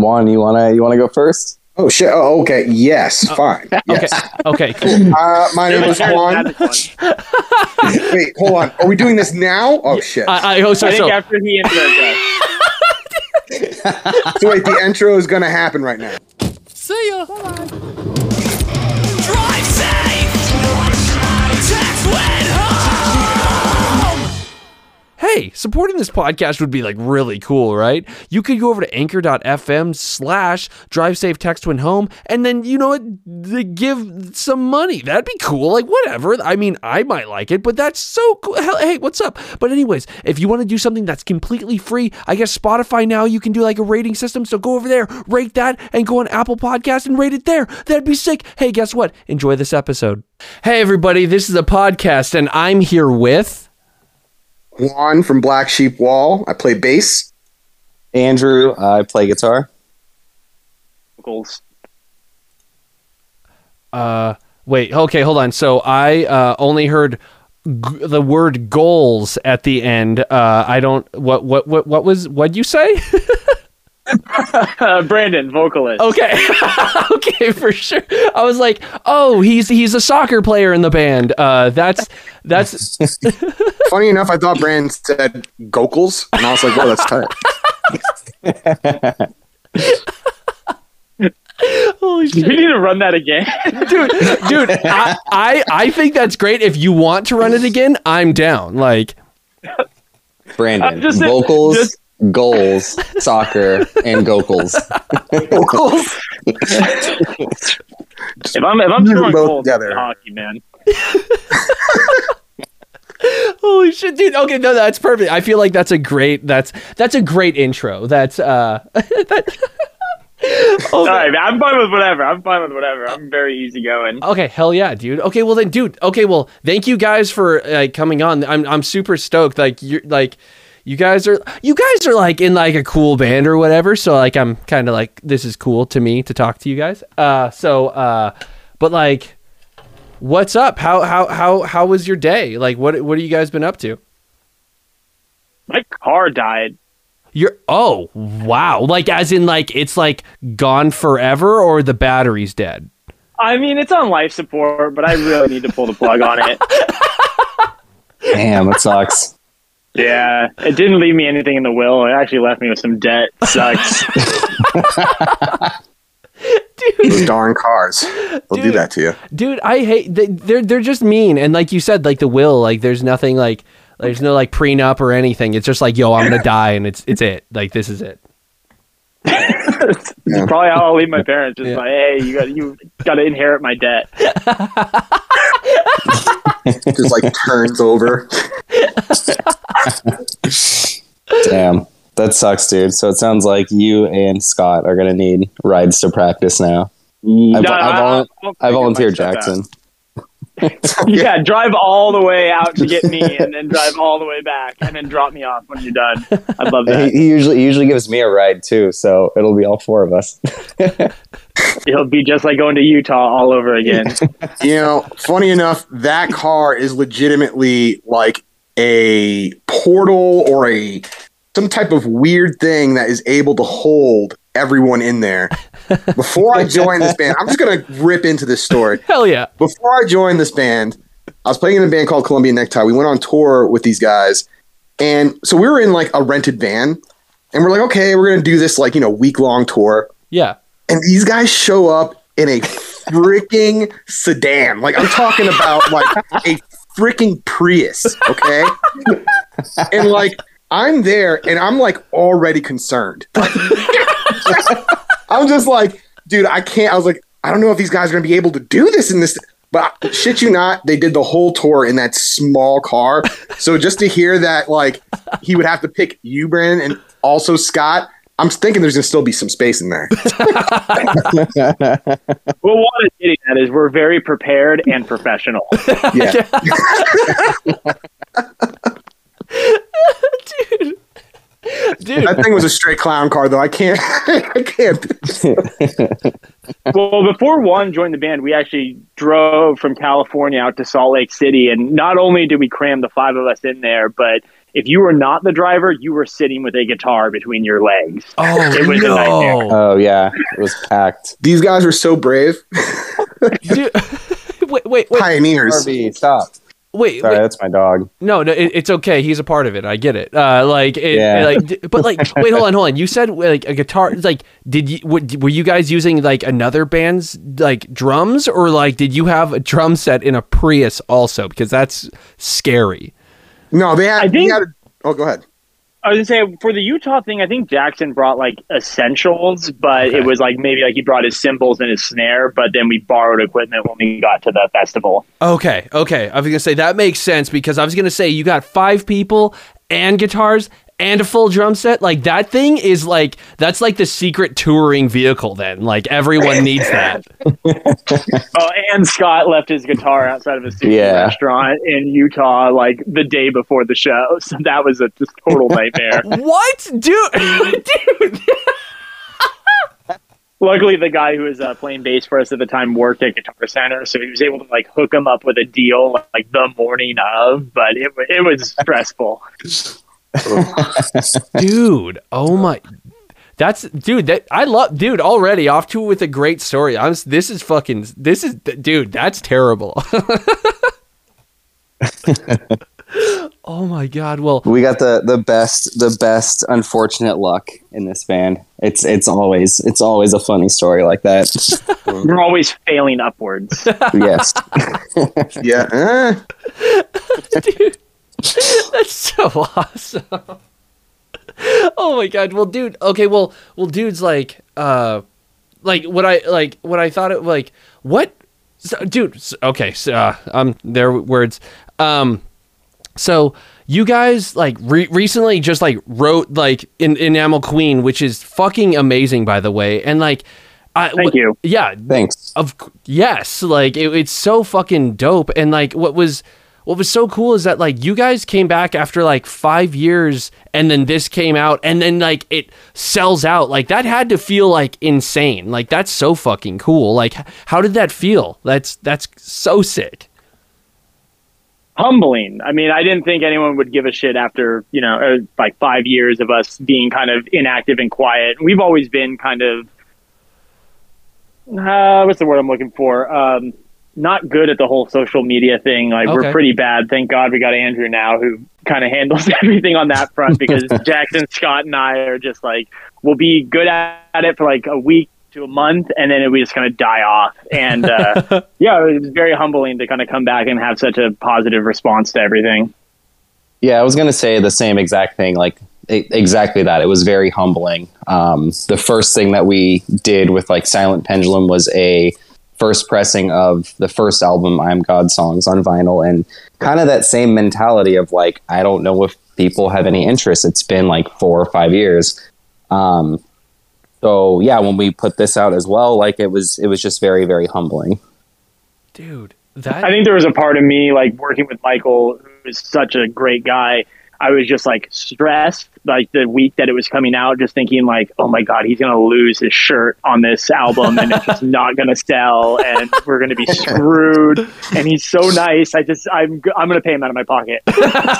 Juan, you wanna you wanna go first? Oh shit! Oh, okay. Yes, fine. Yes. Okay, cool. Uh, my name is Juan. Wait, hold on. Are we doing this now? Oh shit! I, I oh, I think so after he enters us. So wait, the intro is gonna happen right now. see ya. Drive Hey, supporting this podcast would be like really cool, right? You could go over to anchor.fm slash drive safe text when home and then, you know what, give some money. That'd be cool. Like, whatever. I mean, I might like it, but that's so cool. Hey, what's up? But, anyways, if you want to do something that's completely free, I guess Spotify now you can do like a rating system. So go over there, rate that, and go on Apple Podcast and rate it there. That'd be sick. Hey, guess what? Enjoy this episode. Hey, everybody, this is a podcast, and I'm here with. Juan from Black Sheep Wall. I play bass. Andrew, I play guitar. Goals. Uh, wait. Okay, hold on. So I uh, only heard g- the word goals at the end. Uh, I don't. What? What? What? What was? What'd you say? Uh, Brandon, vocalist. okay. okay, for sure. I was like, oh, he's he's a soccer player in the band. Uh, that's that's. Funny enough, I thought Brand said Gokels, and I was like, "Whoa, that's tight." Holy Do we need to run that again? dude, dude. I, I I think that's great. If you want to run it again, I'm down. Like. Brandon, I'm just- vocals, just- goals, soccer, and gokels. Gokels. if I'm if I'm Put them throwing both goals together. hockey, man. Holy shit, dude. Okay, no, that's perfect. I feel like that's a great that's that's a great intro. That's uh that, All right, man, I'm fine with whatever. I'm fine with whatever. I'm very easygoing. Okay, hell yeah, dude. Okay, well then, dude. Okay, well, thank you guys for like coming on. I'm I'm super stoked. Like you're like you guys are you guys are like in like a cool band or whatever. So like I'm kind of like this is cool to me to talk to you guys. Uh, so uh, but like, what's up? How how how how was your day? Like what what have you guys been up to? My car died. You're oh wow, like as in like it's like gone forever or the battery's dead. I mean, it's on life support, but I really need to pull the plug on it. Damn, it sucks. Yeah, it didn't leave me anything in the will. It actually left me with some debt. Sucks. Dude. Those darn cars. They'll do that to you. dude i hate they, they're they're just mean and like you said like the will like there's nothing like there's no like prenup or anything it's just like yo i'm gonna die and it's it's it like this is it It's Yeah. probably how I'll leave my parents. Just Yeah. like, hey, you got you got to inherit my debt. Just like turns over. Damn, that sucks, dude. So it sounds like you and Scott are gonna need rides to practice now. I, No, I, I- volun- I'll I figure volunteered out. Jackson. Yeah, drive all the way out to get me, and then drive all the way back, and then drop me off when you're done. I'd love He, that. he usually he usually gives me a ride too, so it'll be all four of us. It'll be just like going to Utah all over again. You know, funny enough, that car is legitimately like a portal or a some type of weird thing that is able to hold everyone in there. Before I joined this band, I'm just gonna rip into this story. hell yeah Before I joined this band, I was playing in a band called Columbia Necktie. We went on tour with these guys, and so we were in like a rented van, and we're like, okay, we're gonna do this like you know week long tour yeah and these guys show up in a freaking sedan. Like I'm talking about like a freaking Prius, okay? and like I'm there and I'm like already concerned. I'm just like, dude, I can't. I was like, I don't know if these guys are gonna be able to do this in this. But shit you not, they did the whole tour in that small car. So just to hear that, like, he would have to pick you, Brandon, and also Scott. I'm thinking there's gonna still be some space in there. What Juan is getting at is we're very prepared and professional. Yeah. dude That thing was a straight clown car, though. I can't. I can't. well, before Juan joined the band, we actually drove from California out to Salt Lake City, and not only did we cram the five of us in there, but if you were not the driver, you were sitting with a guitar between your legs. Oh It was a no, Oh yeah, it was packed. These guys were so brave. Dude, wait, wait, wait, Pioneers. Harvey, stop. Wait, Sorry, wait. that's my dog. No, no, it, it's okay. He's a part of it. I get it. Uh, like, it, Yeah. like, but like, wait, hold on, hold on. You said like a guitar. Like, did you what, were you guys using like another band's like drums, or like did you have a drum set in a Prius also? Because that's scary. No, they had. I think- he had a, oh, go ahead. I was gonna say for the Utah thing, I think Jackson brought like essentials, but Okay. it was like maybe like he brought his cymbals and his snare, but then we borrowed equipment when we got to the festival. Okay, okay. I was gonna say that makes sense because I was gonna say you got five people and guitars and a full drum set. Like that thing is like that's like the secret touring vehicle. Then like everyone needs that. Oh, and Scott left his guitar outside of a sushi Yeah. restaurant in Utah like the day before the show, so that was a just total nightmare. what, dude? dude. Luckily, the guy who was uh, playing bass for us at the time worked at Guitar Center, so he was able to like hook him up with a deal like the morning of. But it it was stressful. dude oh my that's dude that i love dude already off to with a great story i'm this is fucking this is dude that's terrible oh my god well We got the the best the best unfortunate luck in this band. It's it's always it's always a funny story like that. We're always failing upwards. yes. Yeah. dude that's so awesome oh my god well dude okay well well dude's like uh like what i like what i thought it like what so, dude s- okay so uh, um their words um so you guys like re- recently just like wrote like in enamel queen which is fucking amazing by the way and like I, Thank you. yeah Thanks. of yes like it, it's so fucking dope and like what was what was so cool is that like you guys came back after like five years and then this came out and then like it sells out like that had to feel like insane like that's so fucking cool like how did that feel that's that's so sick humbling. I mean, I didn't think anyone would give a shit after, you know, uh, like five years of us being kind of inactive and quiet. We've always been kind of, uh, what's the word I'm looking for? Um, not good at the whole social media thing. Like, Okay. we're pretty bad. Thank God we got Andrew now who kind of handles everything on that front because Jackson, Scott, and I are just like, we'll be good at it for like a week to a month and then we just kind of die off. And, uh, yeah, it was very humbling to kind of come back and have such a positive response to everything. Yeah, I was gonna say the same exact thing. Like e- exactly that. It was very humbling. Um, the first thing that we did with like Silent Pendulum was a first pressing of the first album, "I Am God" songs on vinyl, and kind of that same mentality of like, I don't know if people have any interest. It's been like four or five years. Um, so yeah, when we put this out as well, like it was, it was just very, very humbling. dude that I think there was a part of me, like working with Michael, who is such a great guy. I was just like stressed, like the week that it was coming out, just thinking like, oh my god, he's gonna lose his shirt on this album, and it's just not gonna sell, and we're gonna be screwed. And he's so nice. I just, I'm, g- I'm gonna pay him out of my pocket.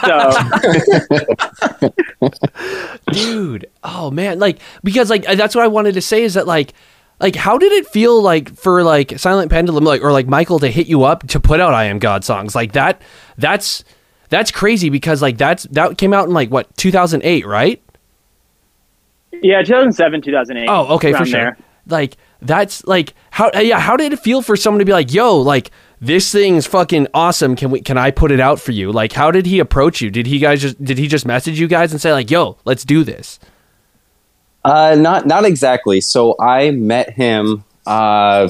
so dude oh man like because like that's what i wanted to say is that like like how did it feel like for like silent pendulum like or like michael to hit you up to put out i am god songs like that that's that's crazy because like that's that came out in like what 2008 right yeah, 2007, 2008. oh okay for sure there. like that's like how uh, yeah how did it feel for someone to be like yo like this thing's fucking awesome can we can i put it out for you like how did he approach you did he guys just did he just message you guys and say like yo let's do this Uh, not not exactly. So I met him uh,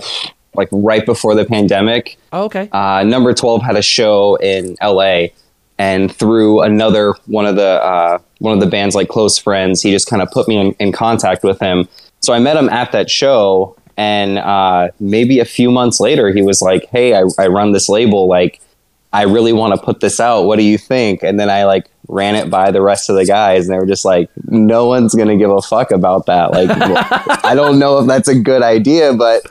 like right before the pandemic. oh, okay Uh, Number Twelve had a show in L.A. and through another one of the uh, one of the band's like close friends, he just kind of put me in, in contact with him. So I met him at that show, and uh, maybe a few months later, he was like, "Hey, I, I run this label. Like, I really want to put this out. What do you think?" And then I like ran it by the rest of the guys, and they were just like, "No one's gonna give a fuck about that. Like, I don't know if that's a good idea, but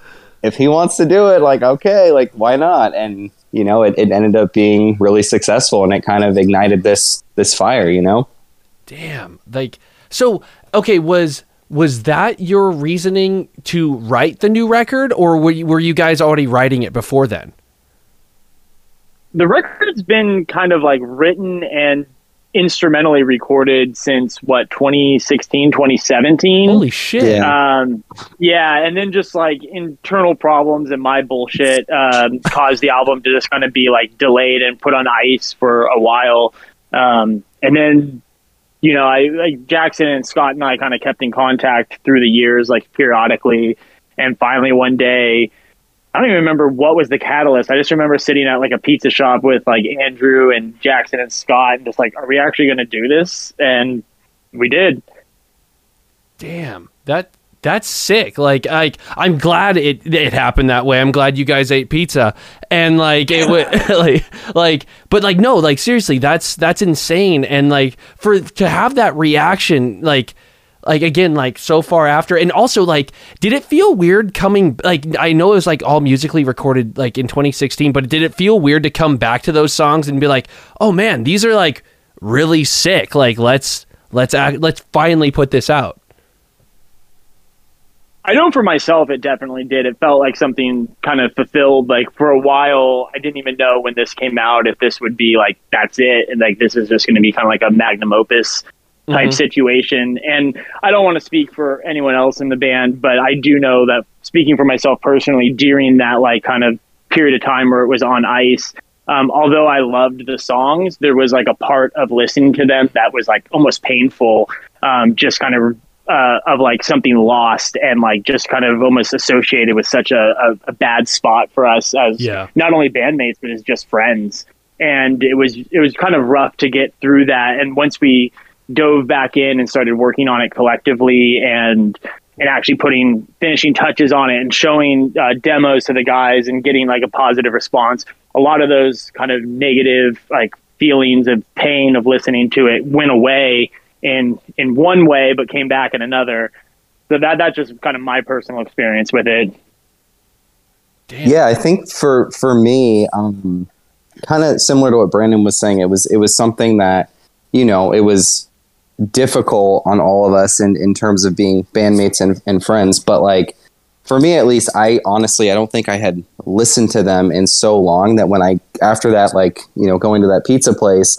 if he wants to do it, like, okay, like, why not?" And you know, it, it ended up being really successful and it kind of ignited this this fire, you know? Damn. Like so okay, was was that your reasoning to write the new record or were you, were you guys already writing it before then? the record's been kind of like written and instrumentally recorded since what 2016 2017 Holy shit. Yeah. um yeah and then just like internal problems and my bullshit um caused the album to just kind of be like delayed and put on ice for a while um and then you know i like jackson and scott and i kind of kept in contact through the years like periodically and finally one day I don't even remember what was the catalyst. I just remember sitting at like a pizza shop with like Andrew and Jackson and Scott and just like, are we actually going to do this? And we did. Damn. That that's sick. Like like I'm glad it it happened that way. I'm glad you guys ate pizza. And like it would like like but like no, like seriously, that's that's insane and like for to have that reaction like like again like so far after and also like did it feel weird coming like i know it was like all musically recorded like in 2016 but did it feel weird to come back to those songs and be like oh man these are like really sick like let's let's act let's finally put this out I know for myself, it definitely did. It felt like something kind of fulfilled. Like for a while, I didn't even know when this came out if this would be like, that's it. And like, this is just going to be kind of like a magnum opus type Mhm. situation. And I don't want to speak for anyone else in the band, but I do know that speaking for myself personally, during that like kind of period of time where it was on ice, um, although I loved the songs, there was like a part of listening to them that was like almost painful, um, just kind of uh, of like something lost and like just kind of almost associated with such a, a, a bad spot for us as Yeah. not only bandmates but as just friends. And it was it was kind of rough to get through that. And once we dove back in and started working on it collectively and and actually putting finishing touches on it and showing uh, demos to the guys and getting like a positive response. A lot of those kind of negative like feelings of pain of listening to it went away in in one way but came back in another. So that that's just kind of my personal experience with it. Damn. Yeah, I think for for me, um, kind of similar to what Brandon was saying, it was it was something that you know it was difficult on all of us in in terms of being bandmates and, and friends, but like for me at least, I honestly I don't think I had listened to them in so long that when I after that like you know going to that pizza place.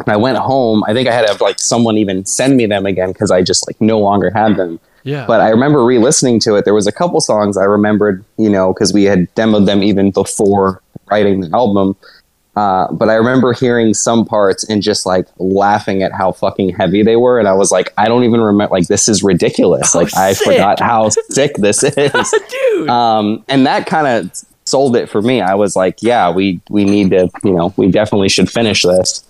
And I went home. I think I had to have like someone even send me them again because I just like no longer had them. yeah But I remember re-listening to it. There was a couple songs I remembered, you know, because we had demoed them even before writing the album. Uh, but I remember hearing some parts and just like laughing at how fucking heavy they were, and I was like, I don't even remember. Like, this is ridiculous. Oh, like, I forgot how sick this is. dude um, and that kind of sold it for me. I was like, yeah, we we need to, you know, we definitely should finish this.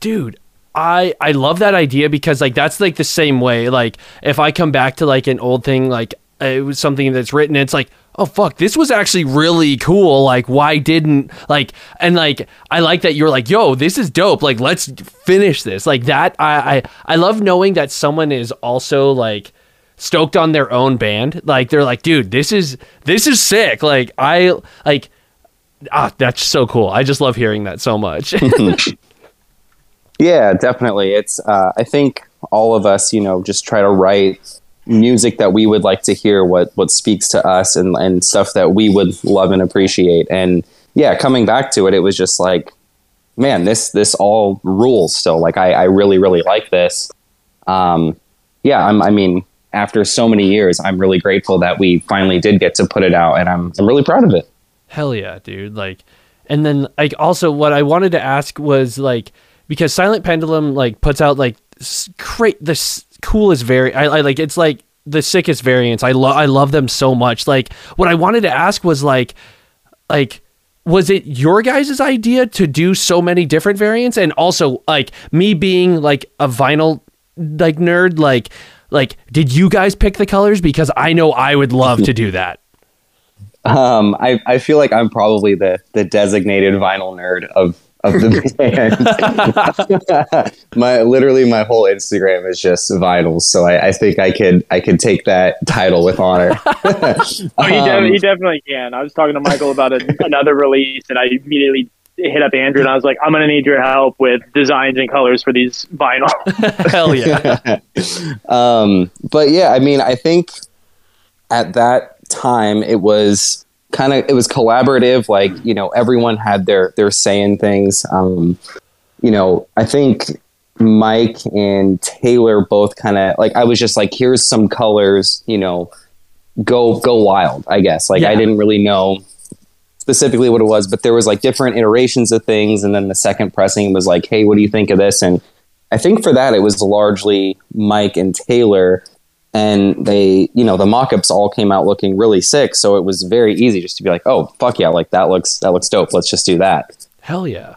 dude i i love that idea because like that's like the same way like if i come back to like an old thing like uh, it was something that's written it's like oh fuck this was actually really cool like why didn't like and like i like that you're like yo this is dope like let's finish this like that i i, I love knowing that someone is also like stoked on their own band like they're like dude this is this is sick like i like ah that's so cool i just love hearing that so much Yeah, definitely. It's uh, I think all of us, you know, just try to write music that we would like to hear, what what speaks to us, and and stuff that we would love and appreciate. And yeah, coming back to it, it was just like, man, this this all rules. Still, like I, I really really like this. Um, yeah, I'm, I mean, after so many years, I'm really grateful that we finally did get to put it out, and I'm I'm really proud of it. Hell yeah, dude. Like, and then like also what I wanted to ask was like because Silent Pendulum like puts out like s- cra- the s- coolest vari I, I like it's like the sickest variants. I love I love them so much. Like what I wanted to ask was like like was it your guys' idea to do so many different variants and also like me being like a vinyl like nerd like like did you guys pick the colors because I know I would love to do that. Um, I, I feel like I'm probably the the designated vinyl nerd of of the band. my literally my whole Instagram is just vinyls, so I, I think I could I could take that title with honor. Oh, he, de- Um, he definitely can. I was talking to Michael about a, another release, and I immediately hit up Andrew, and I was like, "I'm gonna need your help with designs and colors for these vinyl." Hell yeah. um, but yeah, I mean, I think at that time it was kind of it was collaborative. Like you know, everyone had their their say in things. Um, you know, I think Mike and Taylor both kind of like I was just like, here's some colors. You know, go go wild. I guess like I didn't really know specifically what it was, but there was like different iterations of things, and then the second pressing was like, hey, what do you think of this? And I think for that it was largely Mike and Taylor, and they, you know, the mock-ups all came out looking really sick, so it was very easy just to be like, oh fuck yeah, like that looks that looks dope. Let's just do that. Hell yeah,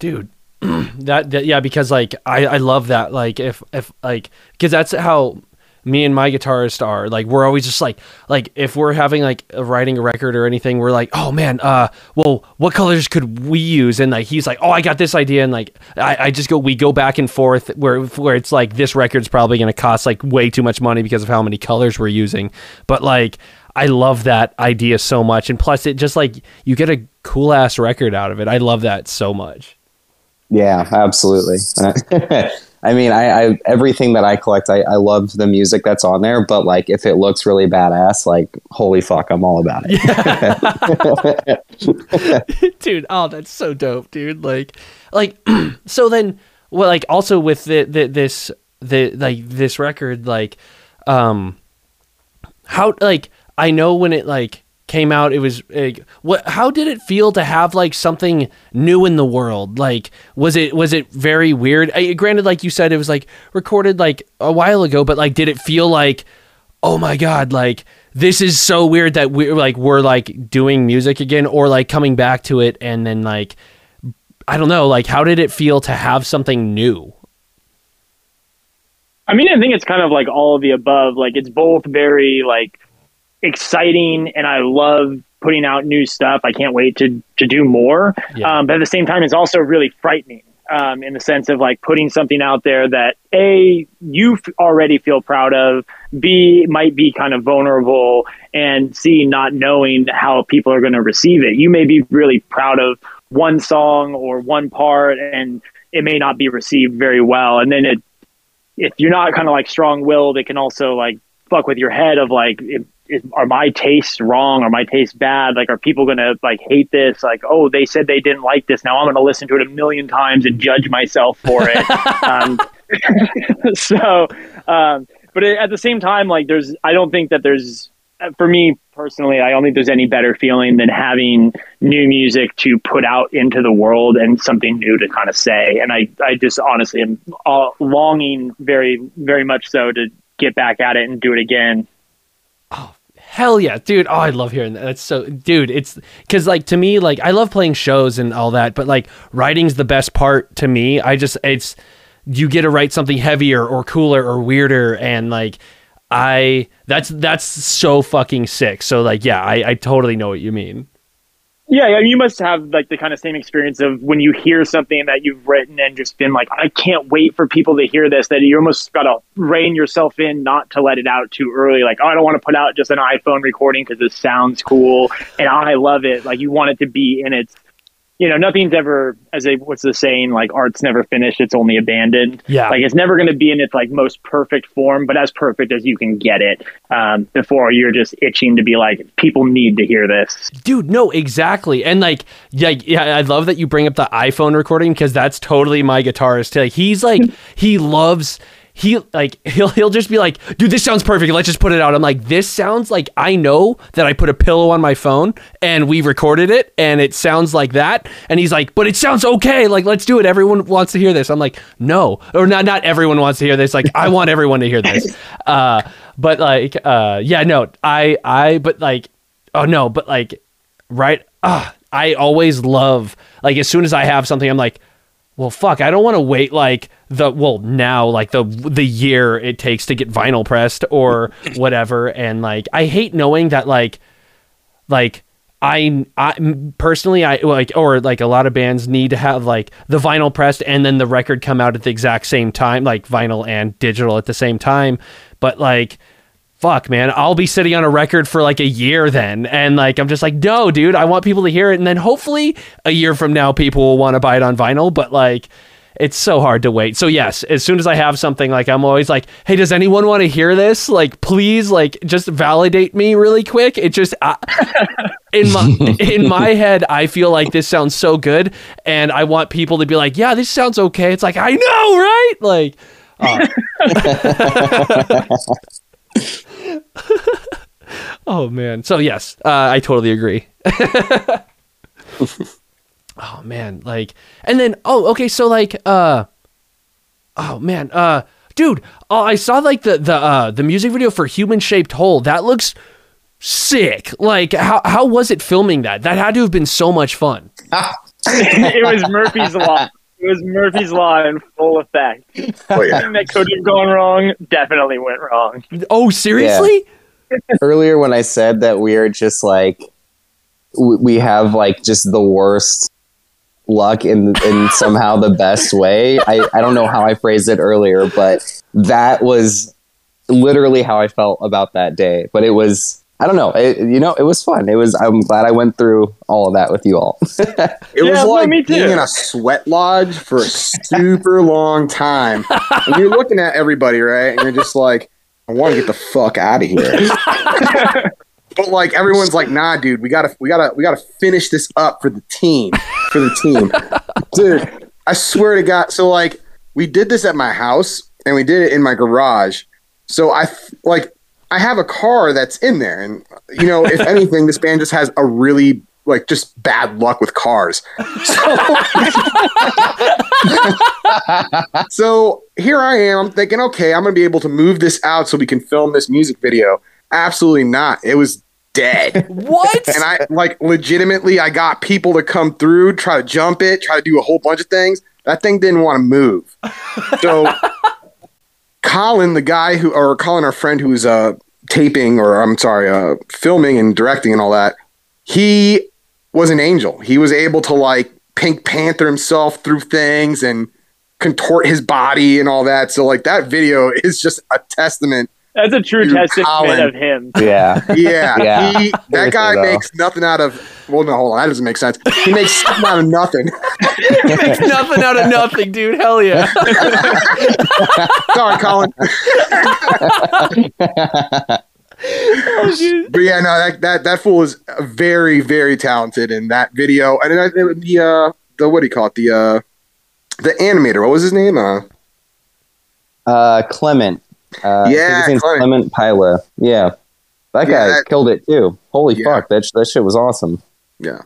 dude. that, that yeah, because like I I love that. Like if if like because that's how me and my guitarist are. Like we're always just like like if we're having like writing a record or anything, we're like, oh man, uh, well, what colors could we use? And like he's like, oh, I got this idea, and like I, I just go we go back and forth where where it's like this record's probably gonna cost like way too much money because of how many colors we're using, but like. I love that idea so much, and plus, it just like you get a cool ass record out of it. I love that so much. Yeah, absolutely. I mean, I, I everything that I collect, I, I love the music that's on there. But like, if it looks really badass, like, holy fuck, I'm all about it. dude oh that's so dope dude like like so then well like also with the, the this the like this record like um how like i know when it like came out it was like what how did it feel to have like something new in the world like was it was it very weird I, granted like you said it was like recorded like a while ago but like did it feel like oh my god like this is so weird that we're like we're like doing music again or like coming back to it and then like i don't know like how did it feel to have something new I mean, I think it's kind of like all of the above. Like it's both very like exciting, and I love putting out new stuff. I can't wait to to do more. Yeah. Um, but at the same time, it's also really frightening um, in the sense of like putting something out there that a you f- already feel proud of, b might be kind of vulnerable, and c not knowing how people are going to receive it. You may be really proud of one song or one part, and it may not be received very well, and then it if you're not kind of like strong willed, it can also like fuck with your head of like, are my tastes wrong? Are my tastes bad? Like, are people gonna like hate this? Like, oh, they said they didn't like this. Now I'm gonna listen to it a million times and judge myself for it. um, so, um, but at the same time, like, there's, I don't think that there's, for me personally, I don't think there's any better feeling than having new music to put out into the world and something new to kind of say. And I, I just honestly am uh, longing very, very much so to get back at it and do it again. Oh, hell yeah, dude. Oh, I love hearing that. That's so, dude. It's because, like, to me, like, I love playing shows and all that, but like, writing's the best part to me. I just, it's, you get to write something heavier or cooler or weirder, and like, I, that's, that's so fucking sick. So, like, yeah, I, I totally know what you mean. Yeah, yeah, you must have like the kind of same experience of when you hear something that you've written and just been like, I can't wait for people to hear this. That you almost got to rein yourself in not to let it out too early. Like, oh, I don't want to put out just an iPhone recording because it sounds cool and I love it. Like, you want it to be in its, you know, nothing's ever as a what's the saying? Like, art's never finished; it's only abandoned. Yeah. like it's never going to be in its like most perfect form, but as perfect as you can get it. Um, before you're just itching to be like, people need to hear this. Dude, no, exactly. And like, yeah, yeah, I love that you bring up the iPhone recording because that's totally my guitarist. Like, he's like, he loves. He like he'll he'll just be like, dude, this sounds perfect. Let's just put it out. I'm like, this sounds like I know that I put a pillow on my phone and we recorded it and it sounds like that. And he's like, but it sounds okay. Like, let's do it. Everyone wants to hear this. I'm like, no, or not. Not everyone wants to hear this. Like, I want everyone to hear this. Uh, but like, uh, yeah, no, I I but like, oh no, but like right ah i always love like as soon as i have something i'm like well fuck i don't want to wait like the well now like the the year it takes to get vinyl pressed or whatever and like i hate knowing that like like I, I personally I like or like a lot of bands need to have like the vinyl pressed and then the record come out at the exact same time like vinyl and digital at the same time but like fuck man I'll be sitting on a record for like a year then and like I'm just like no dude I want people to hear it and then hopefully a year from now people will want to buy it on vinyl but like it's so hard to wait. So yes, as soon as I have something like I'm always like, "Hey, does anyone want to hear this? Like please like just validate me really quick." It just I, in my in my head, I feel like this sounds so good and I want people to be like, "Yeah, this sounds okay." It's like, "I know, right?" Like uh. Oh man. So yes, uh, I totally agree. oh man like and then oh okay so like uh oh man uh dude oh i saw like the the uh the music video for human shaped hole that looks sick like how how was it filming that that had to have been so much fun it was Murphy's Law. It was Murphy's Law in full effect. Oh yeah. Everything that could have gone wrong definitely went wrong. oh seriously Earlier, when I said that we are just like we have like just the worst luck in in somehow the best way. I I don't know how I phrased it earlier, but that was literally how I felt about that day. But it was. I don't know. It, you know, it was fun. It was. I'm glad I went through all of that with you all. It Yeah, was like me too. being in a sweat lodge for a super long time. And you're looking at everybody, right? And you're just like, I want to get the fuck out of here. but like everyone's like, nah, dude, we gotta we gotta we gotta finish this up for the team. For the team. dude, I swear to God. So like we did this at my house and we did it in my garage. So I like I have a car that's in there, and you know, if anything, this band just has a really like just bad luck with cars. So, so here I am. I'm thinking, okay, I'm gonna be able to move this out so we can film this music video. Absolutely not. It was dead. what and I like legitimately, I got people to come through, try to jump it, try to do a whole bunch of things. That thing didn't want to move. So Colin, the guy who, or Colin, our friend who's uh, taping, or I'm sorry, uh, filming and directing and all that, he was an angel. He was able to like Pink Panther himself through things and contort his body and all that. So like that video is just a testament. That's a true Dude, testament Colin. of him. yeah. Yeah, Yeah. He, that guy though. makes nothing out of. Well, no, hold on, that doesn't make sense. He makes something out of nothing. He makes nothing out of nothing dude hell yeah Sorry, Colin. oh. But yeah, no, that that that fool is very very talented in that video. And then I- the uh the what do you call it the uh the animator. What was his name? Uh, Uh, Clement. Uh, Yeah, his name's Clement. Clement Pila. Yeah, that Yeah, guy that- killed it too. Holy Yeah. fuck, that that shit was awesome. yeah,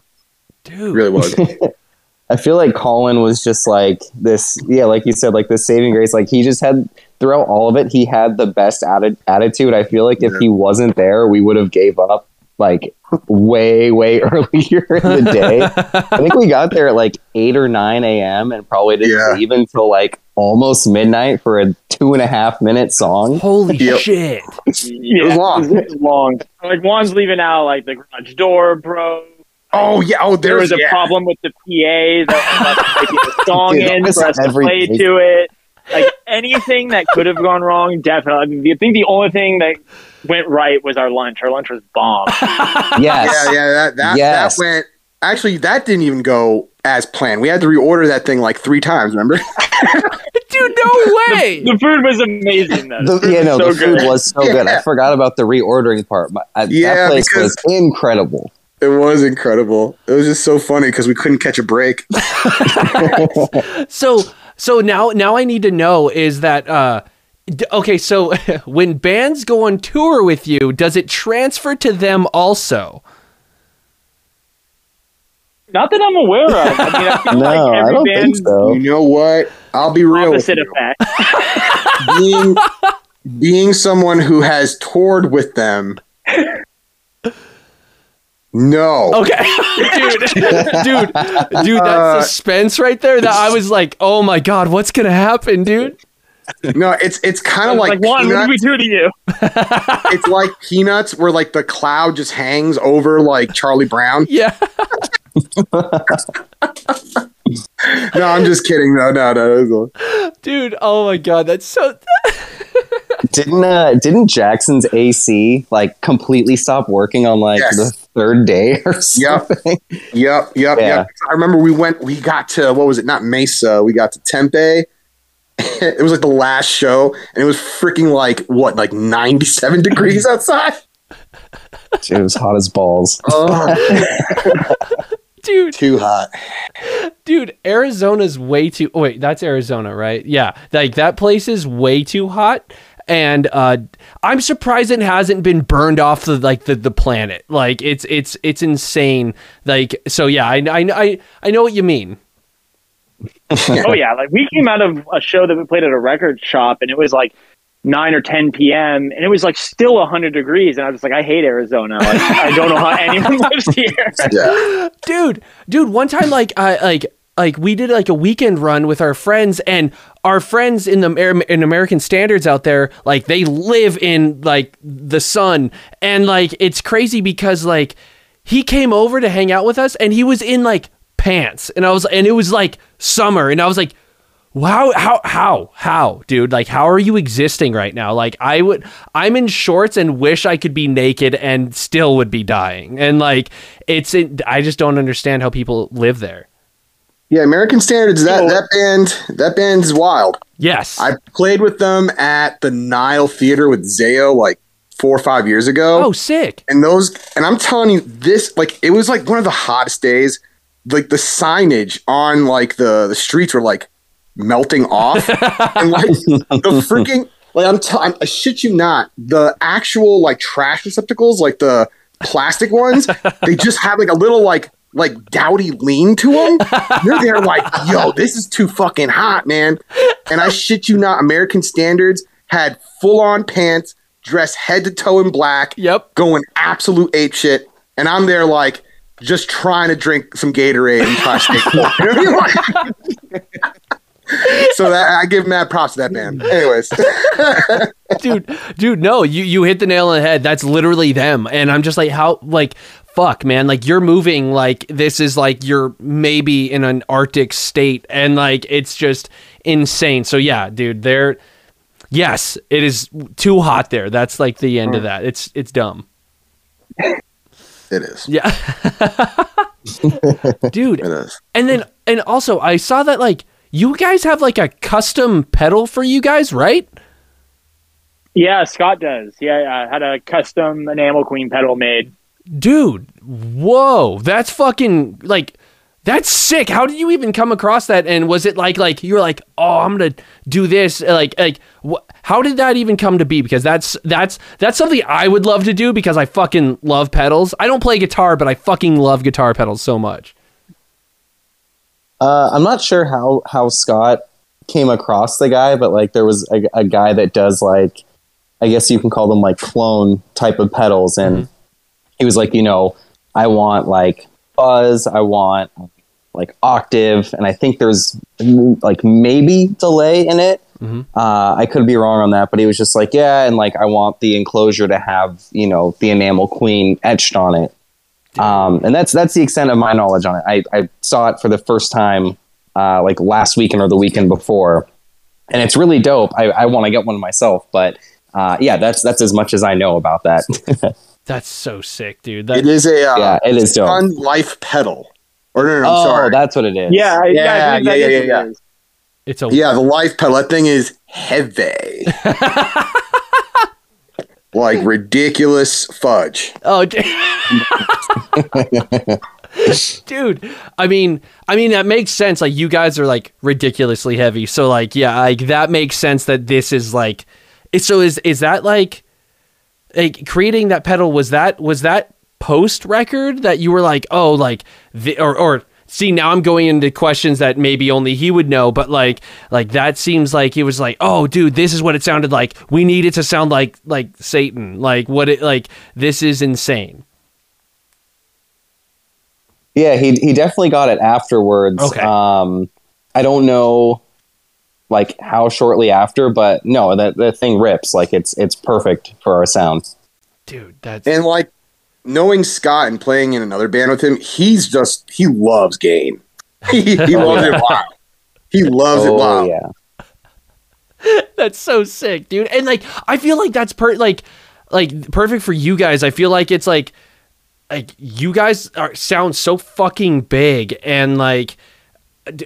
dude really was. I feel like Colin was just like this. Yeah, like you said, like this saving grace. Like he just had throughout all of it, he had the best atti- attitude. I feel like if he wasn't there, we would have gave up like way way earlier in the day. I think we got there at like eight or nine a.m. and probably didn't Yeah. leave until like almost midnight for a two and a half minute song. holy Yep. shit Yeah, was long. It was long. Like Juan's leaving out, like the garage door bro. Oh yeah. Oh, There was a yeah. problem with the PA that was like, a song Dude, in for us to play day. to it. Like anything that could have gone wrong, definitely. I think the only thing that went right was our lunch. Our lunch was bomb. Yes. Yeah, yeah. That that Yes. that went. Actually, that didn't even go as planned. We had to reorder that thing like three times. Remember? dude no way The food was amazing though. The, food yeah, no, so the food was so good. I forgot about the reordering part. But uh, Yeah, that place was incredible. it was incredible. It was just so funny because we couldn't catch a break. So so now now I need to know is that uh okay so when bands go on tour with you does it transfer to them also? Not that I'm aware of. I mean, I feel No, like I don't band think so. You know what? I'll be real. With opposite you. effect. being being someone who has toured with them. No. Okay. dude. Dude. Dude, that Uh, suspense right there that I was like, "Oh my god, what's going to happen, dude?" No, it's it's kind of like, like, Juan, what did we do to you? it's like peanuts where like the cloud just hangs over like Charlie Brown. Yeah. No, I'm just kidding. No, no, no. Dude, oh my god, that's so Didn't uh, didn't Jackson's AC like completely stop working on like Yes. the third day or something? Yep, yep, Yeah. yep. I remember we went, we got to, what was it? Not Mesa. We got to Tempe. it was like the last show, and it was freaking like, what, like 97 degrees outside? It was hot as balls. Oh, dude, too hot. dude, Arizona's way too oh, wait, that's Arizona, right? Yeah. Like that place is way too hot. And uh I'm surprised it hasn't been burned off the like the, the planet. Like it's it's it's insane. Like so yeah, I I I, I know what you mean. oh yeah, like we came out of a show that we played at a record shop, and it was like nine or ten p.m. and it was like still hundred degrees, and I was like, I hate Arizona. Like I don't know how anyone lives here. Yeah. dude dude one time like i like like we did like a weekend run with our friends and our friends in the in american standards out there like they live in like the sun and like it's crazy because like he came over to hang out with us and he was in like pants and i was and it was like summer and i was like Wow, how how how, dude? Like, how are you existing right now? Like, I would, I'm in shorts and wish I could be naked and still would be dying. And like, it's, it, I just don't understand how people live there. Yeah, American Standards, that, that band, that band is wild. Yes. I played with them at the Nile Theater with Zayo like four or five years ago. oh, sick. and those and i'm telling you this like it was like one of the hottest days like the signage on like the the streets were like melting off. And like the freaking like i'm telling i shit you not the actual like trash receptacles like the plastic ones they just have like a little like like dowdy lean to them you're there like yo this is too fucking hot man. And i shit you not american standards had full on pants dressed head to toe in black Yep. going absolute ape shit, and I'm there like just trying to drink some Gatorade and try to stay cool. so that I give mad props to that band. Anyways, dude, dude, no, you you hit the nail on the head. That's literally them. And I'm just like, how, like, fuck, man, like you're moving like this is like you're maybe in an Arctic state, and like it's just insane. So yeah, dude, they're yes, it is too hot there. That's like the end of mm. that. It's it's dumb. it is. Yeah, dude. It is. And then and also I saw that like you guys have like a custom pedal for you guys, right? Yeah, Scott does. Yeah, I had a custom enamel queen pedal made. dude whoa that's fucking like that's sick how did you even come across that and was it like like you were like oh i'm gonna do this uh, like like wh- how did that even come to be because that's that's that's something i would love to do because i fucking love pedals i don't play guitar but i fucking love guitar pedals so much Uh, I'm not sure how how Scott came across the guy, but like there was a, a guy that does like, I guess you can call them like clone type of pedals, and he was like, you know, I want like fuzz, I want like octave, and I think there's like maybe delay in it. Uh, I could be wrong on that, but he was just like, yeah, and like I want the enclosure to have you know the enamel queen etched on it. Um, and that's that's the extent of my knowledge on it. I, I saw it for the first time uh, like last weekend or the weekend before, and it's really dope. I, I want to get one myself, but uh, yeah, that's that's as much as I know about that. that's so sick dude It that, is a uh, yeah, it is dope. Sun Life pedal. Or no, no, no, I'm oh, sorry. that's what it is. Yeah, Yeah, yeah, I yeah, yeah, yeah. it's a yeah, the Life pedal. That thing is heavy. like ridiculous fudge. Oh, dude. I mean, I mean that makes sense. Like you guys are like ridiculously heavy, so like yeah, like that makes sense that this is like. So is is that like, like creating that pedal? Was that was that post record that you were like, oh, like the or or. See now I'm going into questions that maybe only he would know, but like like that seems like he was like, oh dude, this is what it sounded like. We need it to sound like like Satan. Like what it like this is insane. Yeah, he he definitely got it afterwards. Okay. Um, I don't know. like how shortly after, but no, that the thing rips. Like it's it's perfect for our sound. dude, that's And like knowing Scott and playing in another band with him, he's just he loves Gain. he, he loves it wild. He loves it Oh wild. yeah. That's so sick, dude. And like I feel like that's per like like perfect for you guys. I feel like it's like like you guys are sound so fucking big and like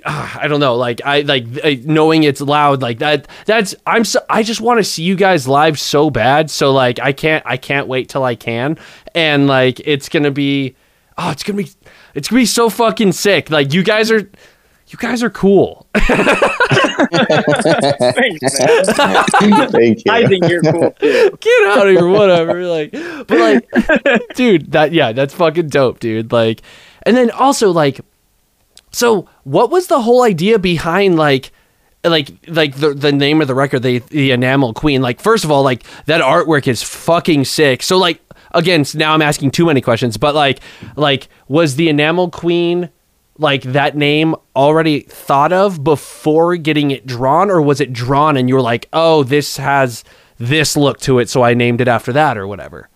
ah, I don't know, like I like uh, knowing it's loud like that. That's I'm so I just want to see you guys live so bad. So like I can't I can't wait till I can. And like it's gonna be oh it's gonna be it's gonna be so fucking sick. Like you guys are you guys are cool. Thanks. Thank you. I think you're cool too. get out of here, whatever. Like, but like, dude, that yeah, that's fucking dope, dude. Like, and then also like, so what was the whole idea behind like, like, like the the name of the record, the the Enamel Queen? Like, first of all, like that artwork is fucking sick. So like, again, so now I'm asking too many questions, but like, like was the Enamel Queen? like that name already thought of before getting it drawn or was it drawn and you were like oh this has this look to it so i named it after that or whatever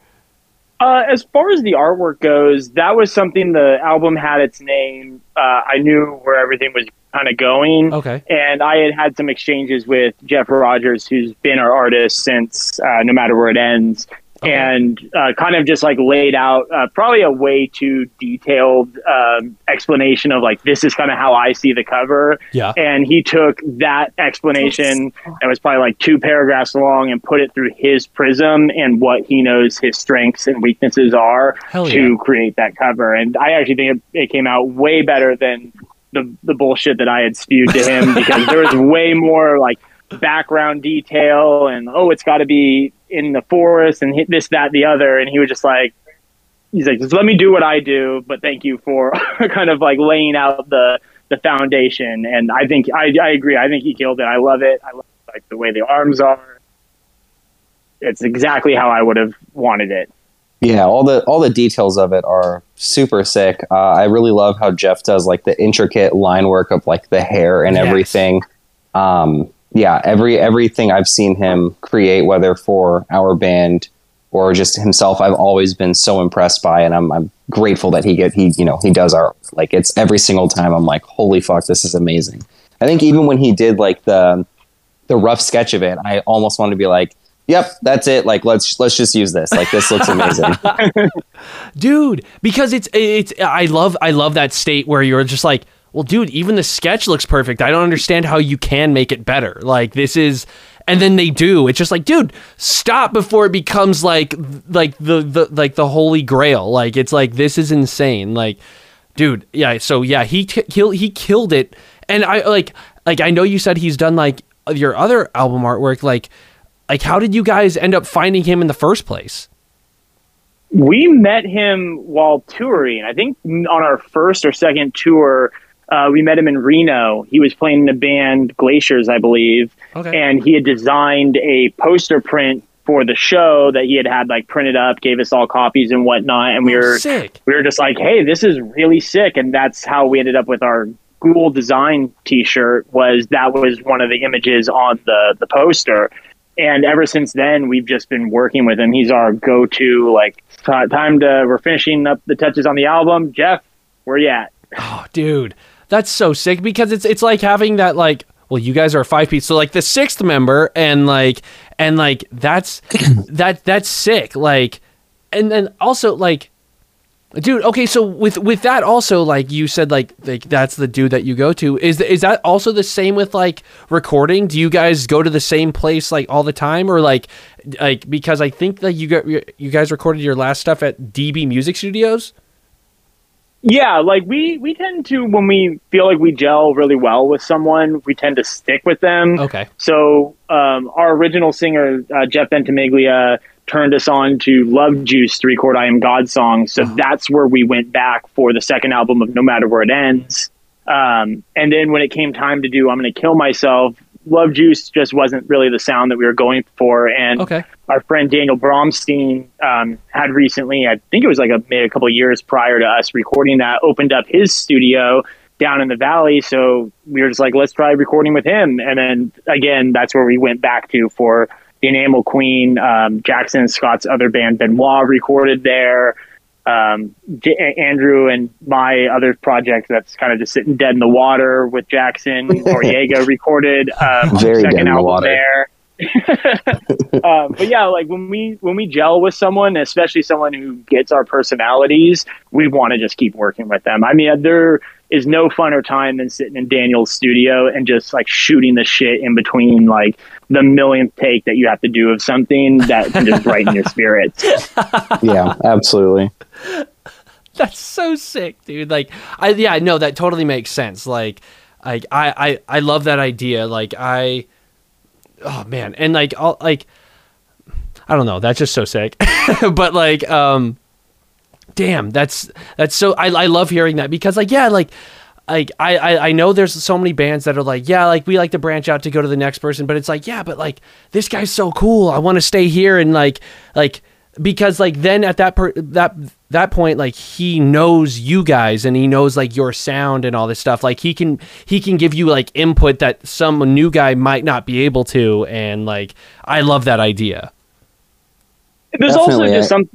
Uh, as far as the artwork goes, that was something the album had its name. Uh, I knew where everything was kind of going. Okay. And I had had some exchanges with Jeff Rogers, who's been our artist since uh, No Matter Where It Ends. And uh, kind of just like laid out uh, probably a way too detailed um, explanation of like this is kind of how I see the cover. Yeah. And he took that explanation that was probably like two paragraphs long and put it through his prism and what he knows his strengths and weaknesses are Hell to yeah. create that cover. And I actually think it, it came out way better than the the bullshit that I had spewed to him because there was way more like background detail and oh it's got to be in the forest and hit this that the other. And he was just like he's like just let me do what I do but thank you for kind of like laying out the the foundation. And I think I I agree. I think he killed it. I love it. I love like the way the arms are. It's exactly how I would have wanted it. Yeah, all the all the details of it are super sick. Uh, I really love how Jeff does like the intricate line work of like the hair and Yes. everything. Um, yeah, every everything I've seen him create, whether for our band or just himself, I've always been so impressed by, and I'm I'm grateful that he get he you know he does our Like it's every single time I'm like, holy fuck, this is amazing. I think even when he did like the the rough sketch of it, I almost wanted to be like, yep, that's it. Like let's let's just use this. Like this looks amazing. dude because it's it's i love i love that state where you're just like well dude even the sketch looks perfect. I don't understand how you can make it better. Like this is and then they do. It's just like dude stop before it becomes like like the, the like the holy grail. Like it's like this is insane. Like dude yeah so yeah he kill, he killed it. And i like like i know you said he's done like your other album artwork. Like like how did you guys end up finding him in the first place? We met him while touring. I think on our first or second tour, uh, we met him in Reno. He was playing in the band Glaciers, I believe, Okay. and he had designed a poster print for the show that he had had like printed up, gave us all copies and whatnot, and we Oh, were sick we were just like, hey, this is really sick. And that's how we ended up with our Ghoul Design t-shirt was that was one of the images on the, the poster. And ever since then, we've just been working with him. He's our go-to, like, time to, we're finishing up the touches on the album. Jeff, where you at? Oh, dude, that's so sick because it's it's like having that like well, you guys are a five piece, so like the sixth member, and like and like that's that that's sick. Like, and then also like, dude, okay, so with with that also like you said like like that's the dude that you go to. Is is that also the same with like recording? Do you guys go to the same place like all the time, or like like because I think that you got you guys recorded your last stuff at DB Music Studios. Yeah, like we, we tend to, when we feel like we gel really well with someone, we tend to stick with them. Okay. So um, our original singer uh, Jeff Ventimiglia turned us on to Love Juice to record "I Am God" song. So that's where we went back for the second album of No Matter Where It Ends. Um, and then when it came time to do "I'm Gonna Kill Myself," Love Juice just wasn't really the sound that we were going for. And Okay. our friend Daniel Bromstein um, had recently, I think it was like a, maybe a couple of years prior to us recording that, opened up his studio down in the valley. So we were just like, let's try recording with him. And then again, that's where we went back to for the Enamel Queen. Um, Jackson and Scott's other band, Benoit, recorded there. Um, J- Andrew and my other project that's kind of just sitting dead in the water with Jackson Noriega recorded um, Very second dead in the album water. there. um, but yeah, like when we when we gel with someone, especially someone who gets our personalities, we want to just keep working with them. I mean, there is no funner time than sitting in Daniel's studio and just like shooting the shit in between like the millionth take that you have to do of something that can just brighten your spirits. yeah, absolutely. That's so sick, dude. Like, I yeah, no, that totally makes sense. Like, like I I I love that idea. Like, I, oh man, and like, all like, I don't know. That's just so sick. but like, um, damn, that's that's so. I I love hearing that because like, yeah, like. Like I, I I know there's so many bands that are like yeah like we like to branch out to go to the next person but it's like yeah but like this guy's so cool I want to stay here and like like because like then at that per- that that point like he knows you guys and he knows like your sound and all this stuff like he can he can give you like input that some new guy might not be able to and like I love that idea. There's also just some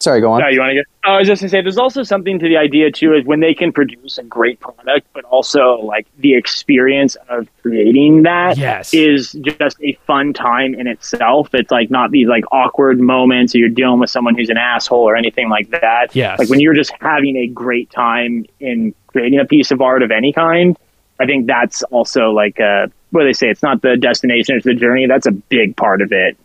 Sorry, go on. No, you want to get? Oh, I was just gonna say, there's also something to the idea too, is when they can produce a great product, but also like the experience of creating that Yes. is just a fun time in itself. It's like not these like awkward moments or you're dealing with someone who's an asshole or anything like that. Yes. Like when you're just having a great time in creating a piece of art of any kind, I think that's also like uh what do they say? It's not the destination, it's the journey. That's a big part of it.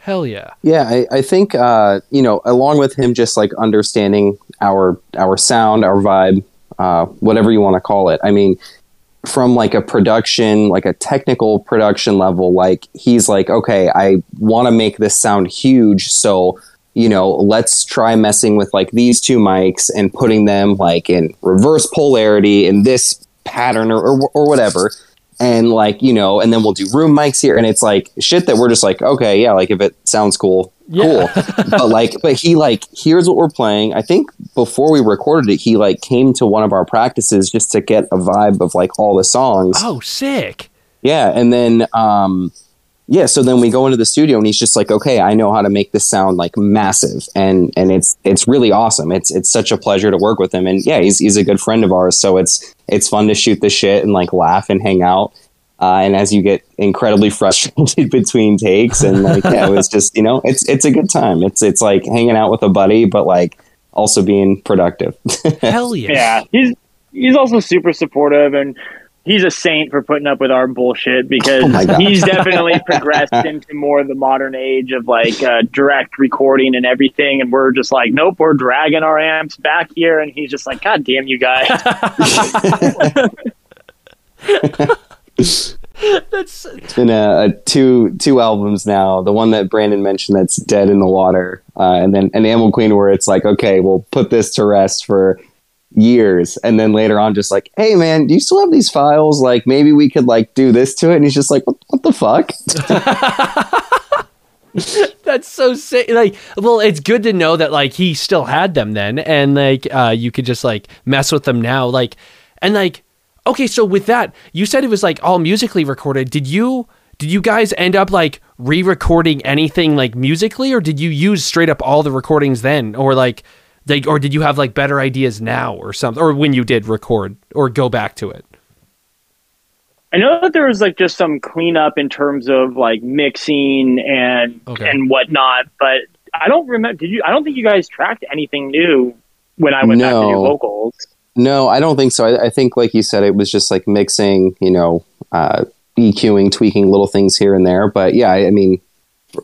Hell yeah. Yeah, I, I think uh, you know, along with him just like understanding our our sound, our vibe, uh, whatever you want to call it. I mean, from like a production, like a technical production level, like he's like, okay, I want to make this sound huge, so you know, let's try messing with like these two mics and putting them like in reverse polarity in this pattern or or, or whatever and like you know and then we'll do room mics here and it's like shit that we're just like okay yeah like if it sounds cool Yeah. cool but like but he like here's what we're playing i think before we recorded it he like came to one of our practices just to get a vibe of like all the songs Oh, sick. yeah and then um yeah so then we go into the studio and he's just like okay i know how to make this sound like massive. And and it's it's really awesome. It's it's such a pleasure to work with him. And yeah he's he's a good friend of ours. So it's it's fun to shoot the shit and like laugh and hang out. Uh, and as you get incredibly frustrated between takes and like yeah it was just you know it's it's a good time. It's it's like hanging out with a buddy but like also being productive. Hell yeah. Yeah, he's he's also super supportive and he's a saint for putting up with our bullshit because Oh he's definitely progressed into more of the modern age of like uh, direct recording and everything. And we're just like nope we're dragging our amps back here. And he's just like god damn you guys. That's It's been a, a two two albums now. The one that Brandon mentioned that's dead in the water, uh, and then an Enamel Queen where it's like, okay, we'll put this to rest for years, and then later on, just like, hey man, do you still have these files? Like maybe we could like do this to it, and he's just like, what, what the fuck? That's so sick. Like, well, it's good to know that like he still had them then, and like uh, you could just like mess with them now. Like, and like, okay, so with that, you said it was like all musically recorded. Did you did you guys end up like re-recording anything like musically, or did you use straight up all the recordings then, or like, like, or did you have like better ideas now, or something, or when you did record, or go back to it? i know that there was like just some cleanup in terms of like mixing and Okay. and whatnot but i don't remember did you i don't think you guys tracked anything new when i went back to do No. vocals No, I don't think so. I, I think, like you said, it was just like mixing, you know, uh, EQing, tweaking little things here and there. But yeah, I, I mean,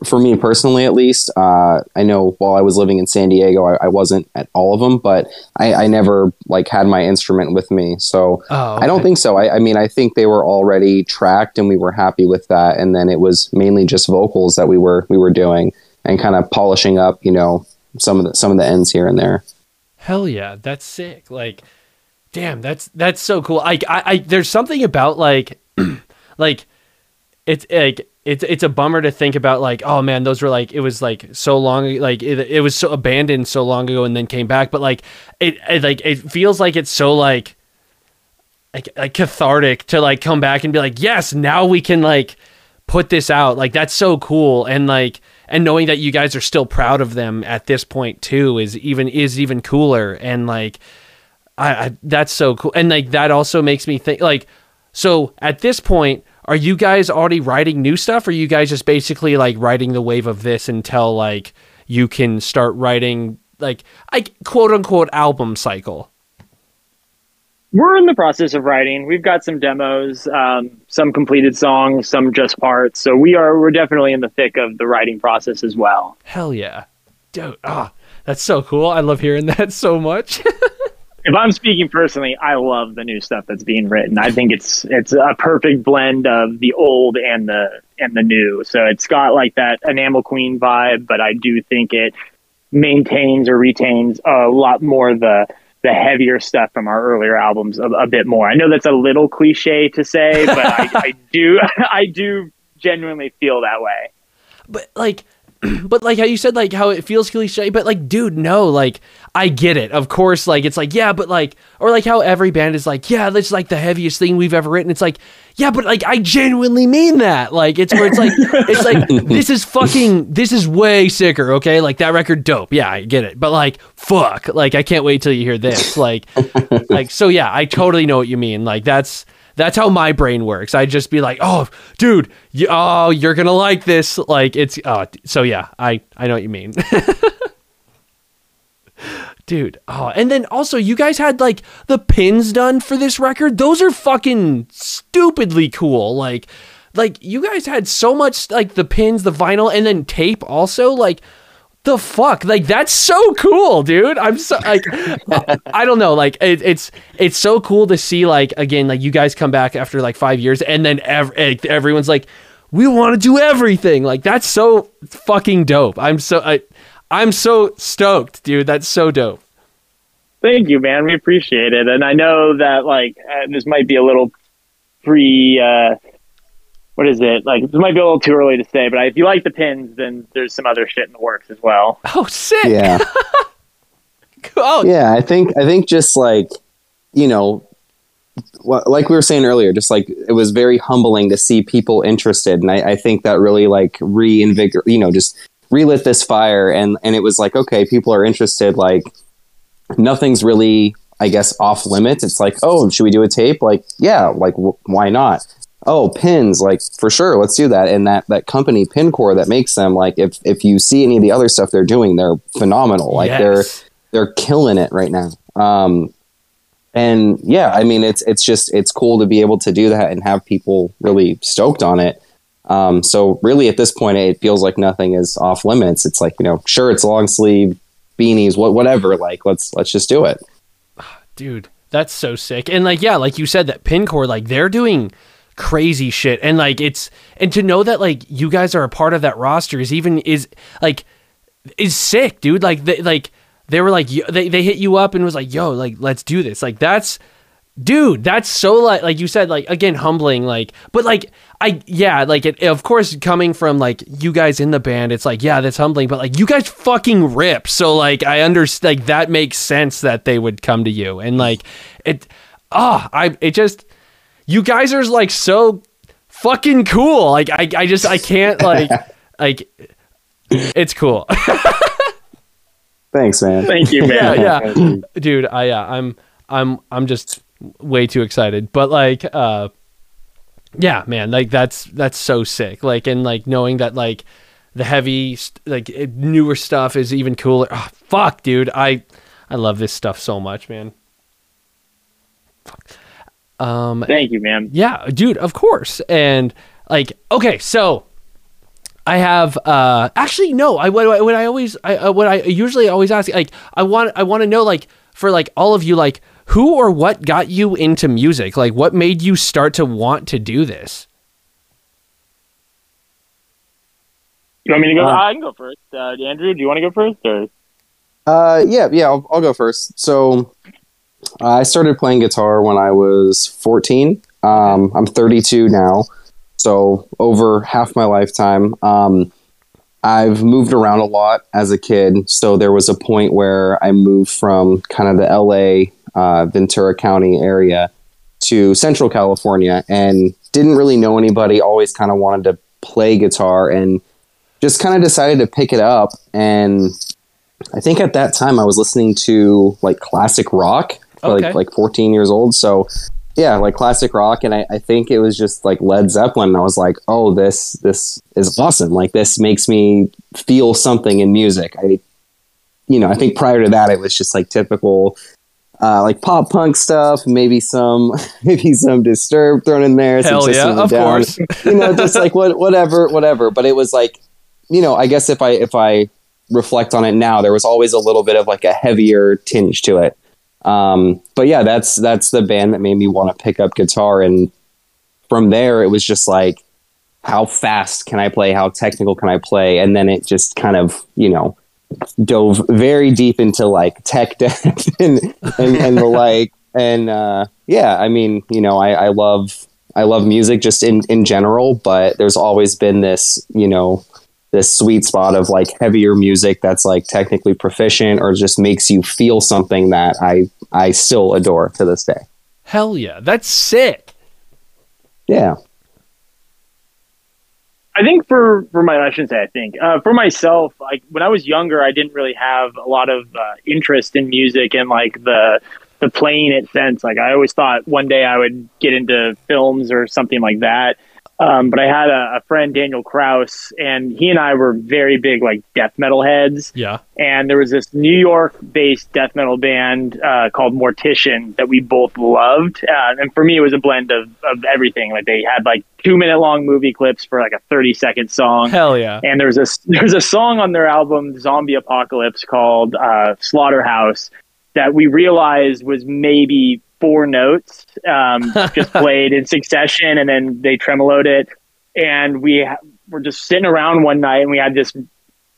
for, me personally, at least, uh, I know while I was living in San Diego, I, I wasn't at all of them, but I, I never like had my instrument with me. So Oh, I don't think so. I, I mean, I think they were already tracked, and we were happy with that. And then it was mainly just vocals that we were we were doing and kind of polishing up, you know, some of the some of the ends here and there. Hell yeah, that's sick. Like, damn, that's that's so cool. I, I, I there's something about like, like, it's like it's it's a bummer to think about like oh man those were like it was like so long like it, it was so abandoned so long ago and then came back. But like it, it like it feels like it's so like like like cathartic to like come back and be like yes now we can like put this out. Like that's so cool. And like and knowing that you guys are still proud of them at this point too is even is even cooler. And like I, I that's so cool. And like that also makes me think like so at this point are you guys already writing new stuff or are you guys just basically like riding the wave of this until like you can start writing like like quote unquote album cycle We're in the process of writing. We've got some demos, um, some completed songs, some just parts. So we are we're definitely in the thick of the writing process as well. hell yeah dude ah that's so cool i love hearing that so much If I'm speaking personally, I love the new stuff that's being written. I think it's it's a perfect blend of the old and the and the new. So it's got like that enamel queen vibe, but I do think it maintains or retains a lot more the the heavier stuff from our earlier albums a, a bit more. I know that's a little cliche to say, but I, I do I do genuinely feel that way. but like but like how you said like how it feels cliche but like dude no like i get it. Of course like it's like yeah but like or like how every band is like yeah that's like the heaviest thing we've ever written. It's like yeah but like i genuinely mean that. Like it's where it's like it's like this is fucking this is way sicker okay? Like that record dope. Yeah i get it. But like fuck. Like i can't wait till you hear this. Like like so yeah i totally know what you mean. Like that's that's how my brain works. I'd just be like, "Oh, dude, you, oh, you're gonna like this." Like it's, oh, so yeah, I I know what you mean, dude. Oh, and then also, you guys had like the pins done for this record. Those are fucking stupidly cool. Like, like you guys had so much like the pins, the vinyl, and then tape also. Like, the fuck? Like that's so cool dude. I'm so like i don't know. Like it, it's it's so cool to see like again like you guys come back after like five years and then ev- everyone's like we want to do everything. Like that's so fucking dope. I'm so I, i'm so stoked dude. That's so dope. Thank you, man. We appreciate it, and I know that like uh, this might be a little pre. Uh, what is it? Like this might be a little too early to say, but if you like the pins, then there's some other shit in the works as well. oh sick Yeah. oh yeah i think i think just like you know wha- like we were saying earlier just like it was very humbling to see people interested and i, I think that really like reinvigor you know just relit this fire and and it was like okay people are interested like nothing's really i guess off limits it's like oh should we do a tape like yeah like w- why not oh pins like for sure let's do that and that that company pincore that makes them like if if you see any of the other stuff they're doing they're phenomenal like they're they're killing it right now. Um, and yeah, I mean, it's it's just it's cool to be able to do that and have people really stoked on it. Um, so really, at this point, it feels like nothing is off limits. It's like you know, sure, it's long sleeve beanies, what whatever. Like let's let's just do it. dude that's so sick and like yeah like you said that pincore like they're doing crazy shit. And like it's and to know that like you guys are a part of that roster is even is like is sick dude. Like they like they were like they, they hit you up and was like yo like let's do this. Like that's dude that's so like like you said like again humbling like but like i yeah like it of course coming from like you guys in the band it's like yeah that's humbling but like you guys fucking rip. So like i understand like that makes sense that they would come to you. And like it ah i it just you guys are like so fucking cool like i i just i can't like like it's cool Thanks, man. Thank you, man. yeah yeah. dude i yeah i'm i'm i'm just way too excited but like uh yeah man like that's that's so sick like and like knowing that like the heavy st- like newer stuff is even cooler oh, fuck dude i i love this stuff so much man Fuck. Um Thank you, man. yeah, dude, of course. And like, okay, so I have uh actually no, I what, what I always I uh, what I usually always ask like I want I want to know like for like all of you like who or what got you into music? Like what made you start to want to do this? You want me to go? Uh, I can go first. Uh, Andrew, do you want to go first? Or Uh, yeah, yeah, I'll, I'll go first. So I started playing guitar when I was 14. Um, I'm 32 now. So over half my lifetime. Um, I've moved around a lot as a kid, so there was a point where I moved from kind of the LA, uh, Ventura County area to Central California and didn't really know anybody, always kind of wanted to play guitar and just kind of decided to pick it up. And I think at that time I was listening to like classic rock, Okay. like like 14 years old. So yeah, like classic rock. And I, I think it was just like Led Zeppelin. And I was like, oh, this this is awesome. Like this makes me feel something in music. I you know, I think prior to that it was just like typical uh, like pop punk stuff, maybe some maybe some disturbed thrown in there. some Hell yeah, of Down, course. you know, just like what whatever, whatever. But it was like, you know, I guess if I if I reflect on it now, there was always a little bit of like a heavier tinge to it. Um, but yeah, that's that's the band that made me want to pick up guitar, and from there it was just like, how fast can I play? How technical can I play? And then it just kind of, you know, dove very deep into like tech death and, and and the like and uh yeah i mean you know i i love i love music just in in general but there's always been this you know this sweet spot of like heavier music that's like technically proficient or just makes you feel something that i i still adore to this day. Hell yeah, that's sick. yeah. I think for for my I shouldn't say I think uh, for myself like when I was younger I didn't really have a lot of uh, interest in music and like the the playing it sense. Like I always thought one day I would get into films or something like that um, but I had a, a friend Daniel Kraus and he and I were very big like death metal heads Yeah. and there was this New York based death metal band uh, called Mortician that we both loved. Uh, and for me, it was a blend of, of everything. Like they had like two minute long movie clips for like a 30 second song. Hell yeah. And there's a, there's a song on their album, Zombie Apocalypse, called uh, Slaughterhouse that we realized was maybe four notes um, just played in succession and then they tremoloed it. And we ha- were just sitting around one night and we had this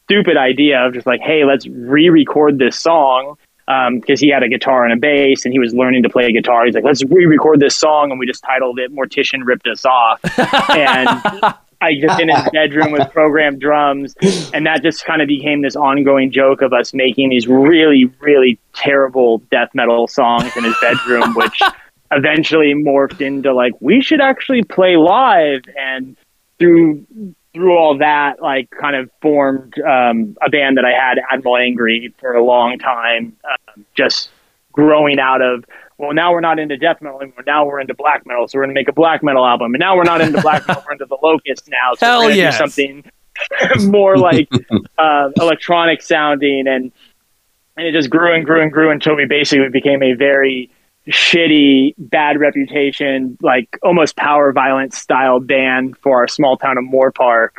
stupid idea of just like, hey, let's re-record this song because he had a guitar and a bass and he was learning to play guitar. He's like, let's re-record this song, and we just titled it "Mortician Ripped Us Off." and I just in his bedroom with programmed drums, and that just kind of became this ongoing joke of us making these really, really terrible death metal songs in his bedroom, which eventually morphed into like we should actually play live and through through all that like kind of formed um, a band that i had admiral angry for a long time um, just growing out of well now we're not into death metal anymore. Now we're into black metal. So we're going to make a black metal album. And now we're not into black metal. We're into the locust now. So Hell we're to yes. do something more like uh, electronic sounding. And and it just grew and grew and grew until we basically became a very shitty, bad reputation, like almost power violence style band for our small town of Moorpark.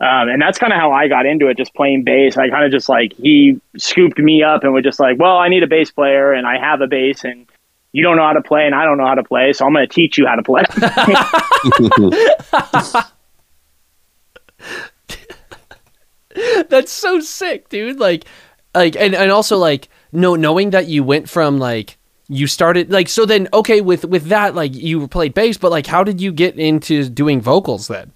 Um, and that's kind of how I got into it, just playing bass. I kind of just like he scooped me up and was just like, "Well, I need a bass player, and I have a bass, and you don't know how to play, and I don't know how to play, so I'm going to teach you how to play." That's so sick, dude. Like, like, and, and also like, no, knowing that you went from like you started like so then okay with with that like you played bass, but like how did you get into doing vocals then?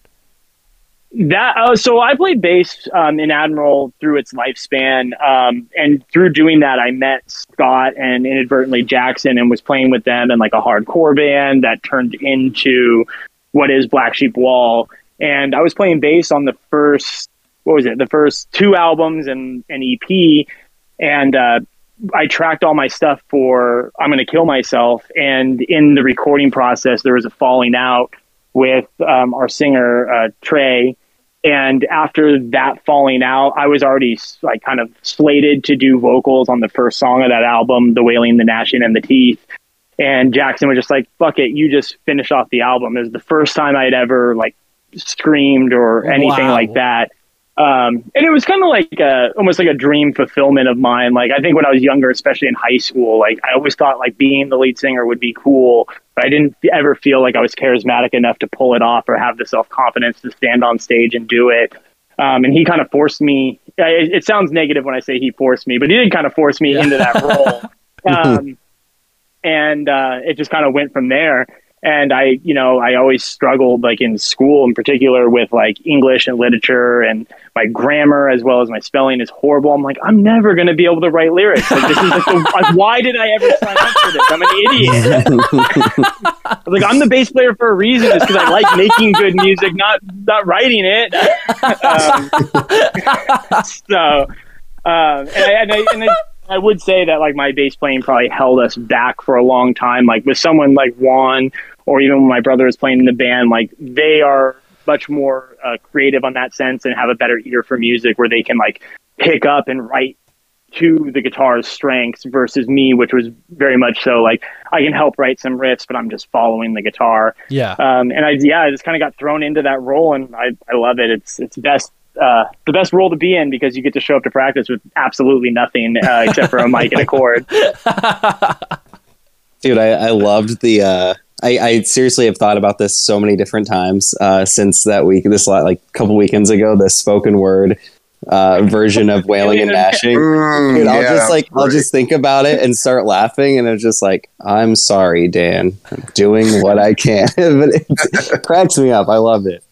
That uh, so I played bass um, in Admiral through its lifespan, um, and through doing that, I met Scott and inadvertently Jackson, and was playing with them in like a hardcore band that turned into what is Black Sheep Wall. And I was playing bass on the first, what was it, the first two albums and an EP, and uh, I tracked all my stuff for I'm Gonna Kill Myself. And in the recording process, there was a falling out with um, our singer uh, Trey. And after that falling out, I was already like kind of slated to do vocals on the first song of that album, The Wailing, The Gnashing, and the Teeth. And Jackson was just like, "Fuck it, you just finish off the album." It was the first time I'd ever like screamed or anything Wow. like that. Um, and it was kind of like a, almost like a dream fulfillment of mine. Like I think when I was younger, especially in high school, like I always thought like being the lead singer would be cool, but I didn't ever feel like I was charismatic enough to pull it off or have the self confidence to stand on stage and do it. Um, and he kind of forced me. It, it sounds negative when I say he forced me, but he did kind of force me into that role. Um, and uh, it just kind of went from there. And I, you know, I always struggled like in school in particular with like English and literature and my grammar as well as my spelling is horrible. I'm like, I'm never going to be able to write lyrics. Like this is like, the, like, why did I ever sign up for this? I'm an idiot. I was like, I'm the bass player for a reason. It's because I like making good music, not not writing it. um, so, um, and, I, and, I, and I, I would say that like my bass playing probably held us back for a long time. Like with someone like Juan, or even when my brother is playing in the band, like they are much more uh, creative on that sense and have a better ear for music, where they can like pick up and write to the guitar's strengths versus me, which was very much so like I can help write some riffs, but I'm just following the guitar. Yeah. Um, and I yeah, I just kind of got thrown into that role, and I, I love it. It's it's best uh, the best role to be in because you get to show up to practice with absolutely nothing uh, except for a mic and a cord. Dude, I, I loved the. Uh, I, I seriously have thought about this so many different times uh, since that week. This like a couple weekends ago, the spoken word uh, version of wailing and gnashing. Mm, Dude, I'll yeah, just like I'll just think about it and start laughing, and it's just like I'm sorry, Dan. I'm doing what I can, but it cracks me up. I love it.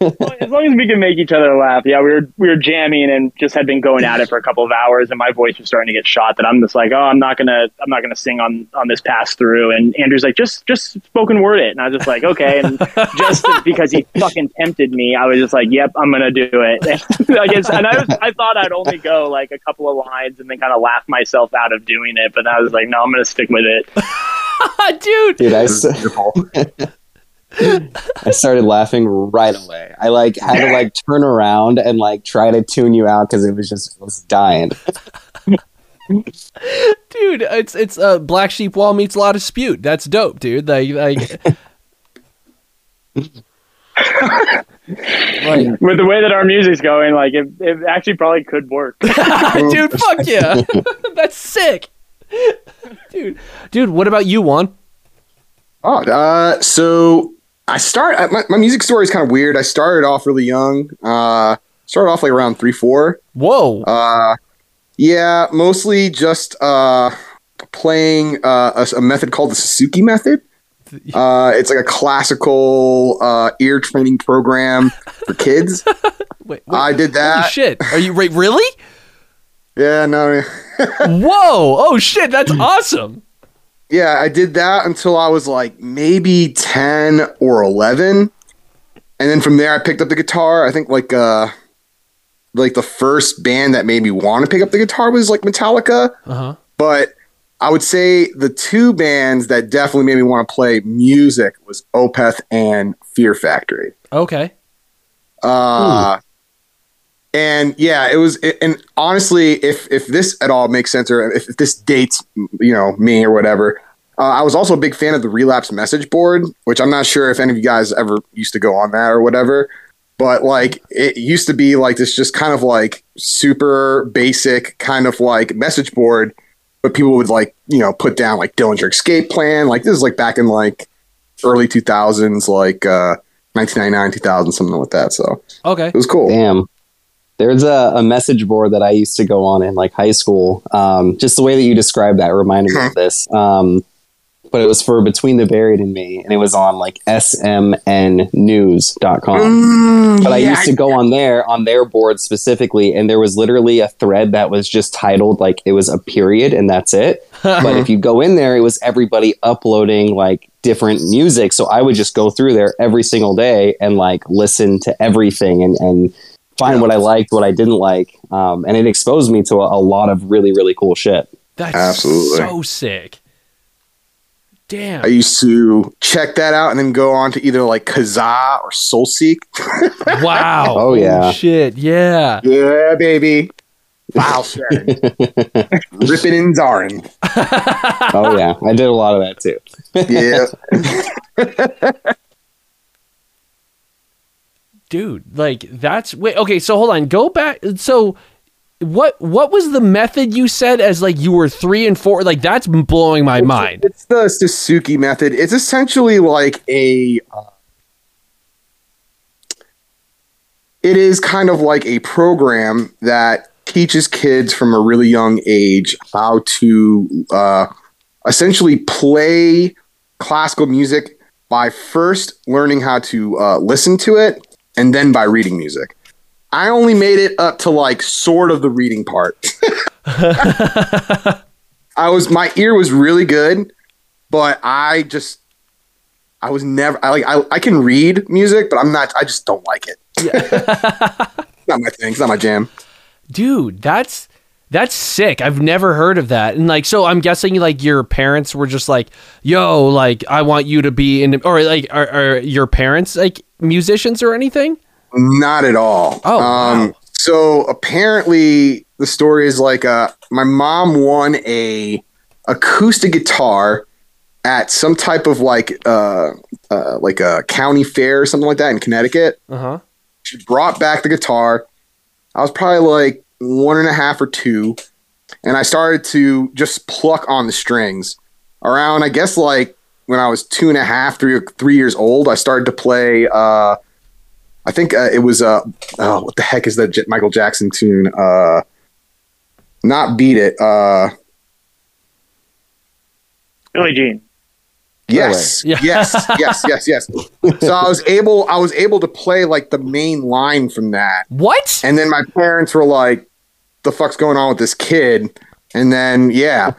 Well, as long as we can make each other laugh. Yeah, we were we were jamming and just had been going at it for a couple of hours, and my voice was starting to get shot. That I'm just like, oh, I'm not gonna I'm not gonna sing on on this pass through. And Andrew's like, just just spoken word it, and I was just like, okay. And just because he fucking tempted me, I was just like, yep, I'm gonna do it. I guess, and I was I thought I'd only go like a couple of lines and then kind of laugh myself out of doing it, but I was like, no, I'm gonna stick with it. Dude. Dude, I, s- I started laughing right away. I like had to like turn around and like try to tune you out because it was just I was dying. Dude, it's it's uh, Black Sheep Wall meets a lot of Spute. That's dope, dude. Like, like like, With the way that our music's going, like it, it actually probably could work. dude, fuck yeah. That's sick. Dude, dude, what about you, Juan? Oh, uh, so I start my, my music story is kind of weird. I started off really young. Uh, started off like around three, four. Whoa. Uh, yeah, mostly just uh, playing uh, a, a method called the Suzuki method. Uh, it's like a classical uh, ear training program for kids. Wait, wait, I did that. shit. Are you right? Really? Yeah, no, Whoa. Oh shit. That's awesome. Yeah, I did that until I was like maybe ten or eleven, and then from there I picked up the guitar. I think like uh, like the first band that made me want to pick up the guitar was like Metallica. Uh huh. but I would say the two bands that definitely made me want to play music was Opeth and Fear Factory. Okay. Uh, and yeah, it was. And honestly, if if this at all makes sense, or if, if this dates, you know, me or whatever, uh, I was also a big fan of the Relapse message board, which I'm not sure if any of you guys ever used to go on that or whatever. But like, it used to be like this, just kind of like super basic kind of like message board but people would like you know put down like Dillinger Escape Plan. Like this is like back in like early two thousands, like uh, nineteen ninety nine, two thousand, something like that. So Okay. it was cool. Damn. There's a, a message board that I used to go on in like high school. Um, just the way that you described that reminded me of this. Um, but it was for Between the Buried and Me, and it was on like smnnews.com. Mm, But I yeah, used to go on there on their board specifically, and there was literally a thread that was just titled like it was a period and that's it. but if you go in there, it was everybody uploading like different music. So I would just go through there every single day and like listen to everything and and find what I liked, what I didn't like, um, and it exposed me to a, a lot of really really cool shit. That's Absolutely. so sick. Damn. I used to check that out and then go on to either like Kazaa or Soulseek. wow. Oh, yeah. Shit. Yeah. yeah, baby. File sharing. Ripping and Zarin. Oh yeah, I did a lot of that too. Yeah. Dude, like that's wait. Okay, so hold on. Go back. So. What what was the method you said as like you were three and four? Like that's blowing my mind. It's the Suzuki method. It's essentially like a. Uh, it is kind of like a program that teaches kids from a really young age how to uh, essentially play classical music by first learning how to uh, listen to it and then by reading music. I only made it up to like sort of the reading part. I was my ear was really good, but I just I was never I like I, I can read music, but I'm not I just don't like it. Yeah. not my thing. It's not my jam. Dude, that's that's sick. I've never heard of that. And like so I'm guessing like your parents were just like, "Yo, like I want you to be in or like are, are your parents like musicians or anything?" Not at all. Oh, wow. so apparently the story is like uh my mom won a acoustic guitar at some type of like uh, uh like a county fair or something like that in Connecticut. Uh-huh. She brought back the guitar. I was probably like one and a half or two, and I started to just pluck on the strings. Around, I guess, like when I was two and a half, three three years old, I started to play. Uh, I think uh, it was uh, oh, what the heck is that J- Michael Jackson tune? Uh, not beat it. Uh, Billie Jean. Yes, Yeah. yes, yes, yes, yes. So I was able, I was able to play like the main line from that, What? and then my parents were like, "The fuck's going on with this kid?" And then yeah,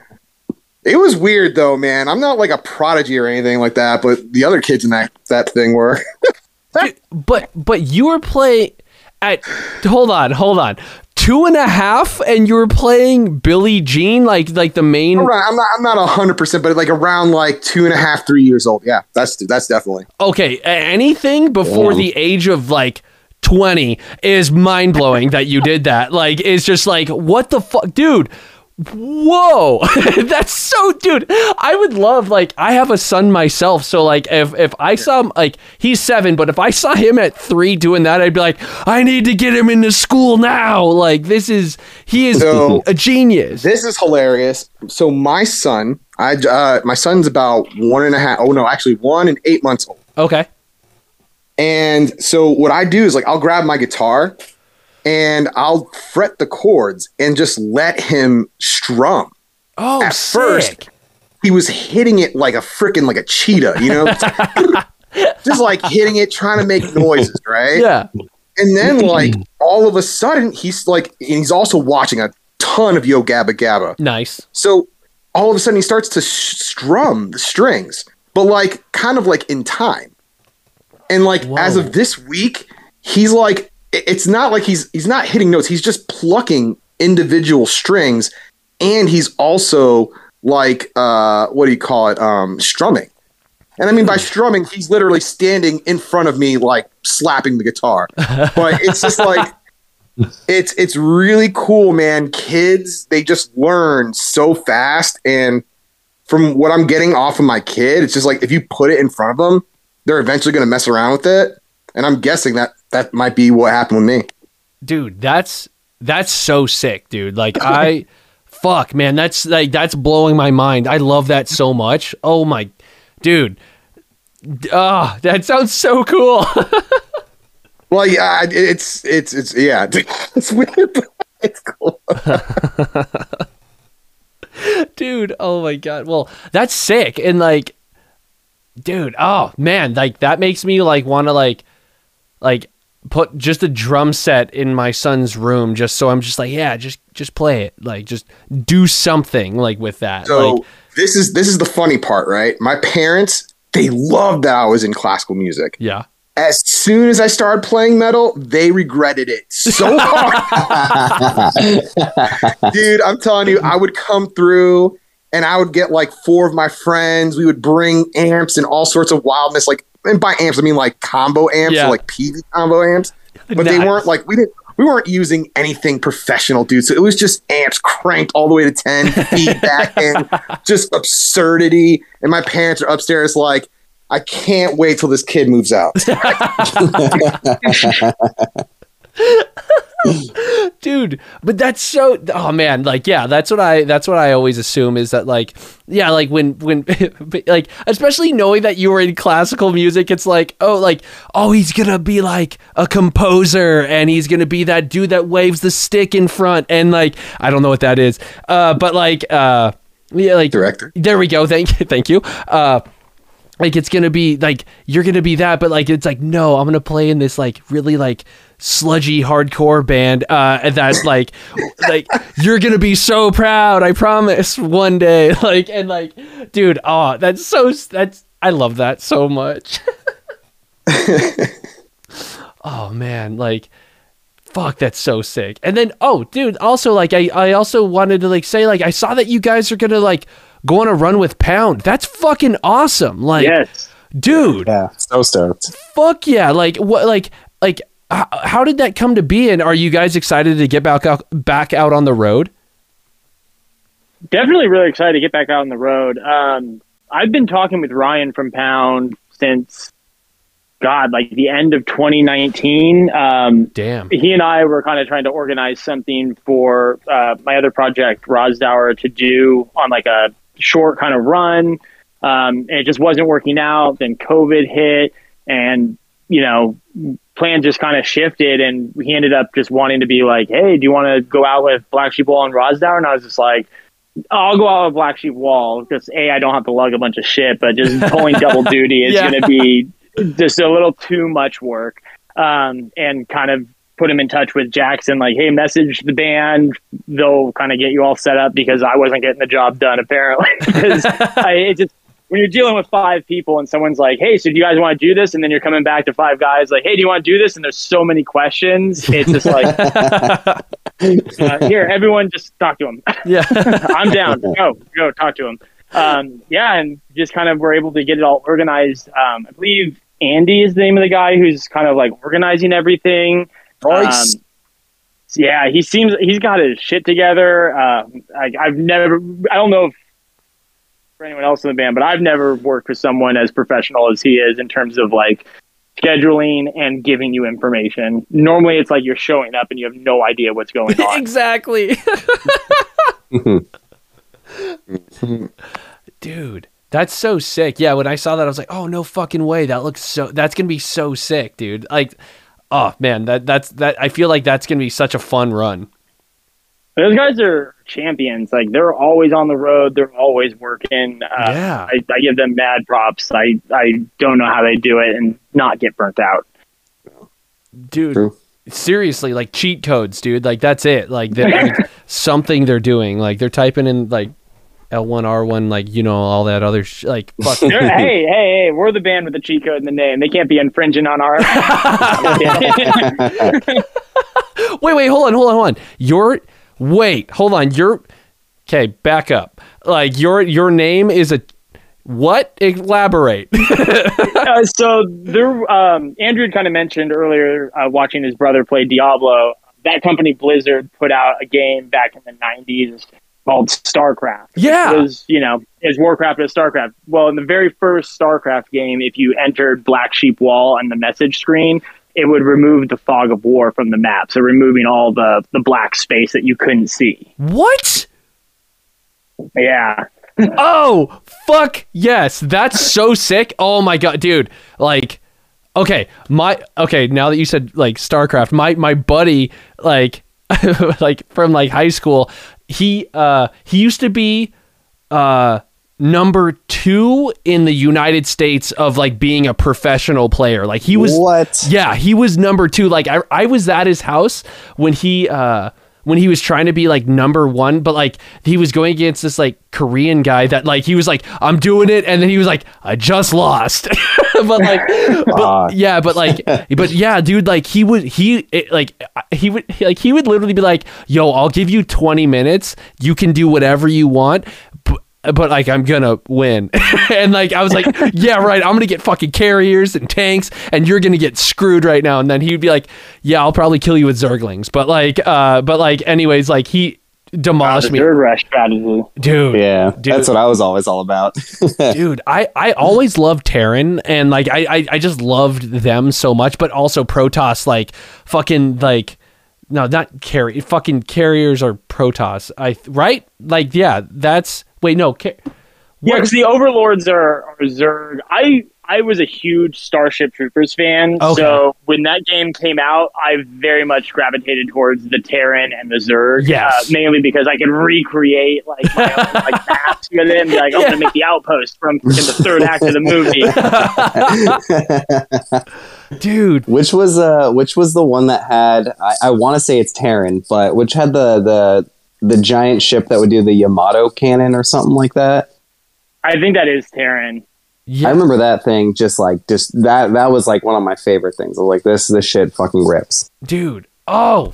it was weird though, man. I'm not like a prodigy or anything like that, but the other kids in that that thing were. But but you were playing at hold on, hold on. Two and a half and you were playing Billie Jean, like like the main Right, I'm not, I'm not hundred percent, but like around like two and a half, three years old. Yeah, that's that's definitely. Okay, anything before the age of like 20 is mind blowing that you did that. Like, it's just like, what the fuck, dude? Whoa, that's so, dude. I would love, like, I have a son myself, so like, if if I saw him, like, he's seven, but if I saw him at three doing that, I'd be like, I need to get him into school now. Like, this is he is So- a genius. This is hilarious. So my son, I uh, my son's about one and a half. Oh no, actually one and eight months old. Okay, And so what I do is like I'll grab my guitar and I'll fret the chords and just let him strum. oh, At sick. first, He was hitting it like a freaking like a cheetah, you know? just like hitting it, trying to make noises, right? yeah, And then like all of a sudden he's like and he's also watching a ton of Yo Gabba Gabba. nice. So all of a sudden he starts to sh- strum the strings, but like kind of like in time. And like as of this week, he's like it's not like he's he's not hitting notes. He's just plucking individual strings and he's also like uh what do you call it? Um strumming. And I mean by strumming, he's literally standing in front of me like slapping the guitar. But it's just like it's it's really cool, man. Kids, they just learn so fast and from what I'm getting off of my kid, it's just like if you put it in front of them, they're eventually going to mess around with it. And I'm guessing that that might be what happened with me. dude that's that's so sick dude like i fuck man that's like that's blowing my mind i love that so much oh my dude ah that sounds so cool Well, yeah, it's it's it's yeah, it's weird. But it's cool. dude oh my god well that's sick and like dude oh man like that makes me like want to like like put just a drum set in my son's room just so i'm just like yeah just just play it like just do something like with that So like this is this is the funny part, right? My parents they loved that I was in classical music. yeah As soon as I started playing metal, they regretted it so hard. Dude, I'm telling you, I would come through and I would get like four of my friends. We would bring amps and all sorts of wildness. Like, and by amps, I mean like combo amps, Yeah. or like PV combo amps. But they weren't like we didn't. We weren't using anything professional, dude. So it was just amps cranked all the way to ten, feedback, and just absurdity. And my parents are upstairs, like, I can't wait till this kid moves out. dude but that's so oh man like yeah that's what i that's what i always assume is that like yeah like when when like especially knowing that you were in classical music it's like oh like oh he's gonna be like a composer and he's gonna be that dude that waves the stick in front and like i don't know what that is. Uh but like uh yeah like Director. there we go. Thank you. Thank you. Uh like it's gonna be like you're gonna be that but like it's like no i'm gonna play in this like really like sludgy hardcore band uh and that's like like you're gonna be so proud i promise one day. Like and like dude oh that's so that's i love that so much. Oh man like fuck that's so sick. And then oh dude also like i i also wanted to like say like i saw that you guys are gonna like go on a run with pound. That's fucking awesome like yes. dude. Yeah, so stoked. fuck yeah like what like like h- how did that come to be and are you guys excited to get back out back out on the road definitely really excited to get back out on the road. Um, I've been talking with Ryan from Pound since God, like the end of 2019. Um, damn he and I were kind of trying to organize something for uh, my other project, Rosdower, to do on like a short kind of run. Um, and it just wasn't working out. Then COVID hit, and you know, plans just kind of shifted. And he ended up just wanting to be like, "Hey, do you want to go out with Black Sheep Wall and Rosdower?" And I was just like. I'll go out with Black Sheep Wall because a I don't have to lug a bunch of shit, but just pulling double duty is Yeah. going to be just a little too much work. Um, and kind of put him in touch with Jackson, like, hey, message the band. They'll kind of get you all set up because I wasn't getting the job done apparently. because I, it just when you're dealing with five people and someone's like, hey, so do you guys want to do this? And then you're coming back to five guys like, hey, do you want to do this? And there's so many questions. It's just like, uh, here, everyone, just talk to him. yeah I'm down. Go, go, talk to him. Um, yeah, and just kind of we're able to get it all organized. Um, I believe Andy is the name of the guy who's kind of like organizing everything. Royce. Um, yeah, he seems he's got his shit together. Uh, I, I've never, I don't know if for anyone else in the band, but I've never worked with someone as professional as he is in terms of like scheduling and giving you information. Normally, it's like you're showing up and you have no idea what's going on. exactly. Dude that's so sick. Yeah when i saw that i was like oh no fucking way. That looks so that's gonna be so sick dude. Like oh man that that's that i feel like that's gonna be such a fun run Those guys are champions. Like they're always on the road. They're always working. Uh, Yeah. I, I give them mad props. I I don't know how they do it and not get burnt out. dude True. seriously like cheat codes dude like that's it like, they're, like something they're doing like they're typing in like l1 r1 like you know all that other sh- like fuck hey, hey, hey! We're the band with the cheat code in the name. They can't be infringing on our. wait wait hold on hold on hold on you're wait hold on you're okay back up like your your name is a what elaborate uh, so there, um, Andrew kind of mentioned earlier uh, watching his brother play Diablo. That company Blizzard put out a game back in the '90s called StarCraft. Yeah. it was you know is Warcraft as StarCraft. Well, in the very first StarCraft game, if you entered Black Sheep Wall on the message screen, it would remove the fog of war from the map, so removing all the the black space that you couldn't see. what? Yeah, oh fuck yes. That's so sick. Oh my god dude. Like okay my okay now that you said like starcraft my my buddy like like from like high school he uh he used to be uh number two in the united states of like being a professional player. Like he was What? yeah he was number two. Like i, I was at his house when he uh when he was trying to be like number one but like he was going against this like korean guy that like he was like i'm doing it and then he was like i just lost. But like but, yeah but like but yeah dude like he would he it, like he would like he would literally be like yo i'll give you 20 minutes. You can do whatever you want but but like I'm gonna win, and like I was like, yeah, right. I'm gonna get fucking carriers and tanks, and you're gonna get screwed right now. And then he'd be like, yeah, I'll probably kill you with zerglings, but like, uh, but like, anyways, like he demolished me, Zerg rush strategy. dude. Yeah, Dude. that's what I was always all about. dude i i always loved terran and like I, I i just loved them so much but also protoss like fucking like no not carry fucking carriers or protoss i right like yeah that's wait no ca- Yeah, because the overlords are, are Zerg. I I was a huge Starship Troopers fan. Okay. So when that game came out, I very much gravitated towards the Terran and the Zerg. Yes. Uh, mainly because I could recreate like my own like maps with it and be like, I'm Yeah. gonna make the outpost from in the third act of the movie. dude. which was uh which was the one that had I, I want to say it's Terran, but which had the the the giant ship that would do the Yamato cannon or something like that. I think that is Terran. Yeah. I remember that thing just like just that that was like one of my favorite things. I was like this this shit fucking rips. dude. Oh,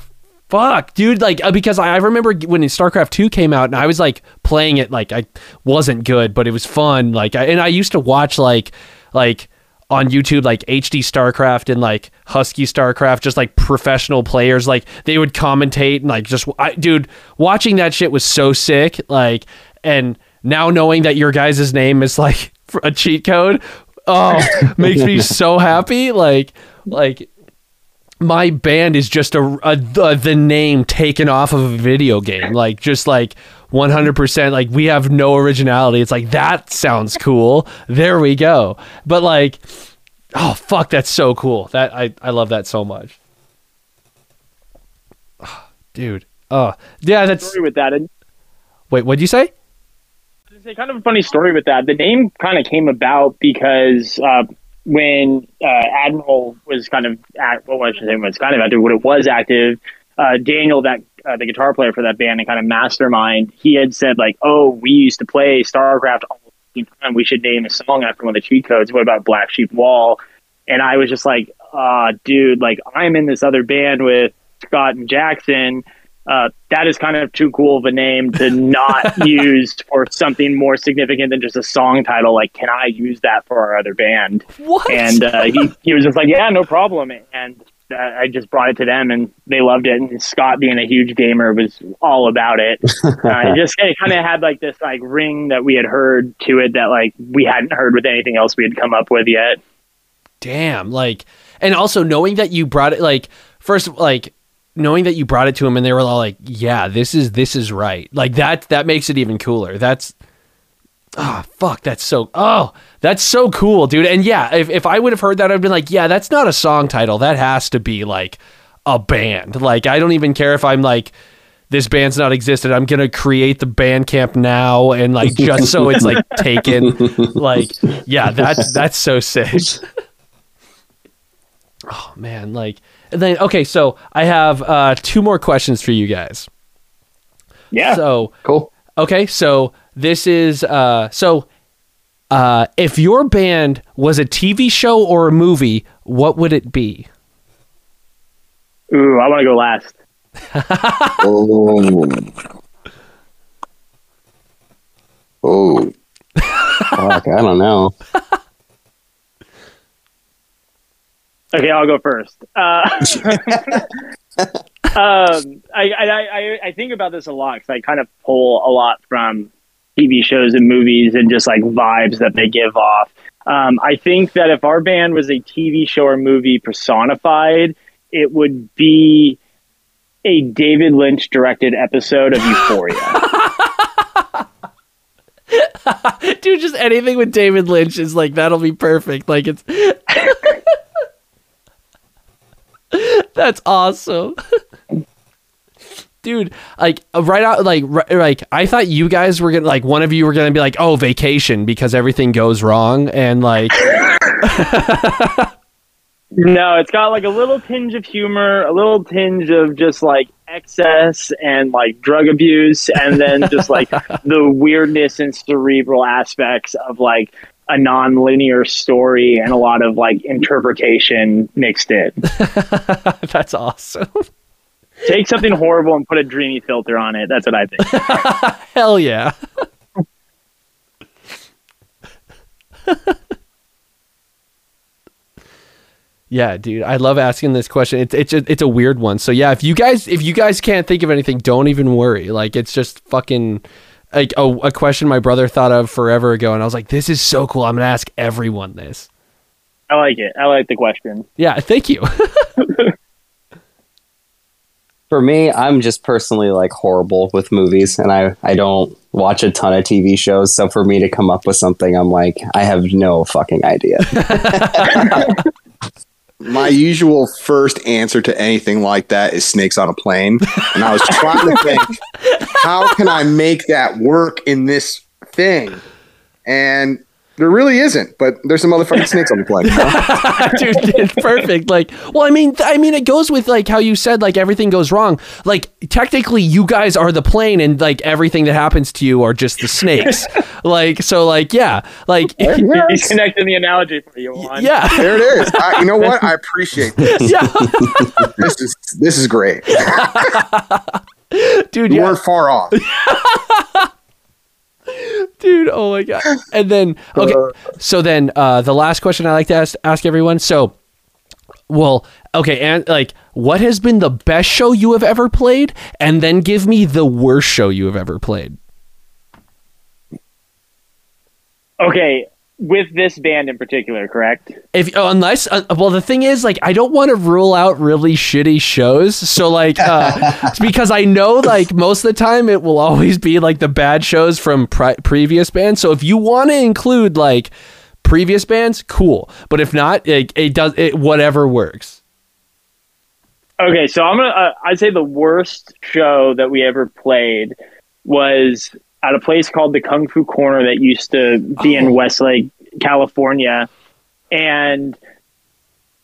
fuck, dude. Like uh, because I, I remember when StarCraft two came out, and I was like playing it. Like I wasn't good, but it was fun. Like I, and I used to watch like like on YouTube like HD StarCraft and like Husky StarCraft, just like professional players. Like they would commentate and like just I, dude, watching that shit was so sick. Like and now knowing that your guys' name is like a cheat code, oh, makes me so happy. Like like my band is just a, a the, the name taken off of a video game like just like 100% like we have no originality. It's like that sounds cool. There we go. But like oh fuck that's so cool. That i i love that so much. Ah, dude. Oh yeah that's Story with that, and wait what'd you say? It's kind of a funny story with that. The name kind of came about because uh, when uh, Admiral was kind of act, well, I should say was kind of active. When it was active, uh, Daniel, that uh, the guitar player for that band and kind of mastermind, he had said like, "Oh, we used to play StarCraft all the time. We should name a song after one of the cheat codes. What about Black Sheep Wall?" And I was just like, "Ah, dude, like I'm in this other band with Scott and Jackson." uh, that is kind of too cool of a name to not use for something more significant than just a song title. Like, can I use that for our other band? what And uh, he he was just like, yeah, no problem. And uh, I just brought it to them, and they loved it. And Scott, being a huge gamer, was all about it. Uh, it just it kind of had like this like ring that we had heard to it that like we hadn't heard with anything else we had come up with yet. damn like and also knowing that you brought it like first like knowing that you brought it to him and they were all like yeah this is this is right like that that makes it even cooler that's oh fuck that's so oh that's so cool dude. And yeah if, if i would have heard that i'd been like yeah that's not a song title. That has to be like a band. Like i don't even care if i'm like this band's not existed. I'm gonna create the band camp now and like just so it's like taken. Like yeah that's that's so sick. Oh man like and then okay so i have uh two more questions for you guys. Yeah. so Cool. okay so this is uh so uh if your band was a tv show or a movie what would it be Ooh, I want to go last. Oh. Oh. Fuck, I don't know. Okay, I'll go first. Uh, um, I, I, I, I think about this a lot because I kind of pull a lot from TV shows and movies and just like vibes that they give off. Um, I think that if our band was a TV show or movie personified, it would be a David Lynch directed episode of Euphoria. dude just anything with david lynch is like that'll be perfect like it's that's awesome dude like uh, right out like right, like i thought you guys were gonna like one of you were gonna be like oh vacation because everything goes wrong and like No, it's got like a little tinge of humor, a little tinge of just like excess and like drug abuse, and then just like the weirdness and cerebral aspects of like a non-linear story and a lot of like interpretation mixed in. that's awesome Take something horrible and put a dreamy filter on it. That's what I think. hell yeah Yeah, dude, I love asking this question. It's it's a, it's a weird one. So yeah, if you guys if you guys can't think of anything, don't even worry. Like it's just fucking like a, a question my brother thought of forever ago, and I was like, this is so cool. I'm gonna ask everyone this. I like it. I like the question. Yeah, thank you. For me, I'm just personally like horrible with movies, and I I don't watch a ton of TV shows. So for me to come up with something, I'm like, I have no fucking idea. My usual first answer to anything like that is snakes on a plane. And I was trying to think, how can I make that work in this thing? And there really isn't, but there's some motherfucking snakes on the plane. you know? dude it's perfect like well i mean i mean it goes with like how you said like everything goes wrong like technically you guys are the plane and like everything that happens to you are just the snakes like so like yeah like Yeah, He's connecting the analogy for you. Juan. yeah there it is. I, you know what? I appreciate this. yeah This is this is great. dude You yeah weren't far off. Dude oh my god. And then okay so then uh the last question i like to ask, ask everyone. So well okay and like what has been the best show you have ever played? And then give me the worst show you have ever played. Okay, with this band in particular, correct? if uh, unless uh, well the thing is like i don't want to rule out really shitty shows so like uh because i know like most of the time it will always be like the bad shows from pri- previous bands so if you want to include like previous bands cool but if not it, it does it whatever works Okay, so I'm gonna. Uh, I'd say the worst show that we ever played was at a place called the Kung Fu Corner that used to be in Oh. Westlake, California, and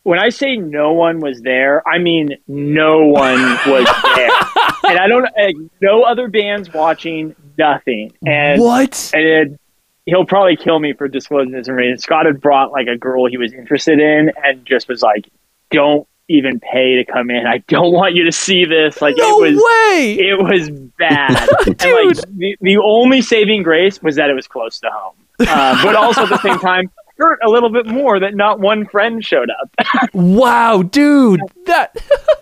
when I say no one was there, I mean no one was there, and I don't. Like, no other bands watching, nothing, and what and it, he'll probably kill me for disclosing this information. Scott had brought like a girl he was interested in, and just was like, "Don't even pay to come in. I don't want you to see this." Like no it was, way it was bad. and like the, the only saving grace was that it was close to home, uh, but also at the same time. Hurt a little bit more that not one friend showed up. wow dude that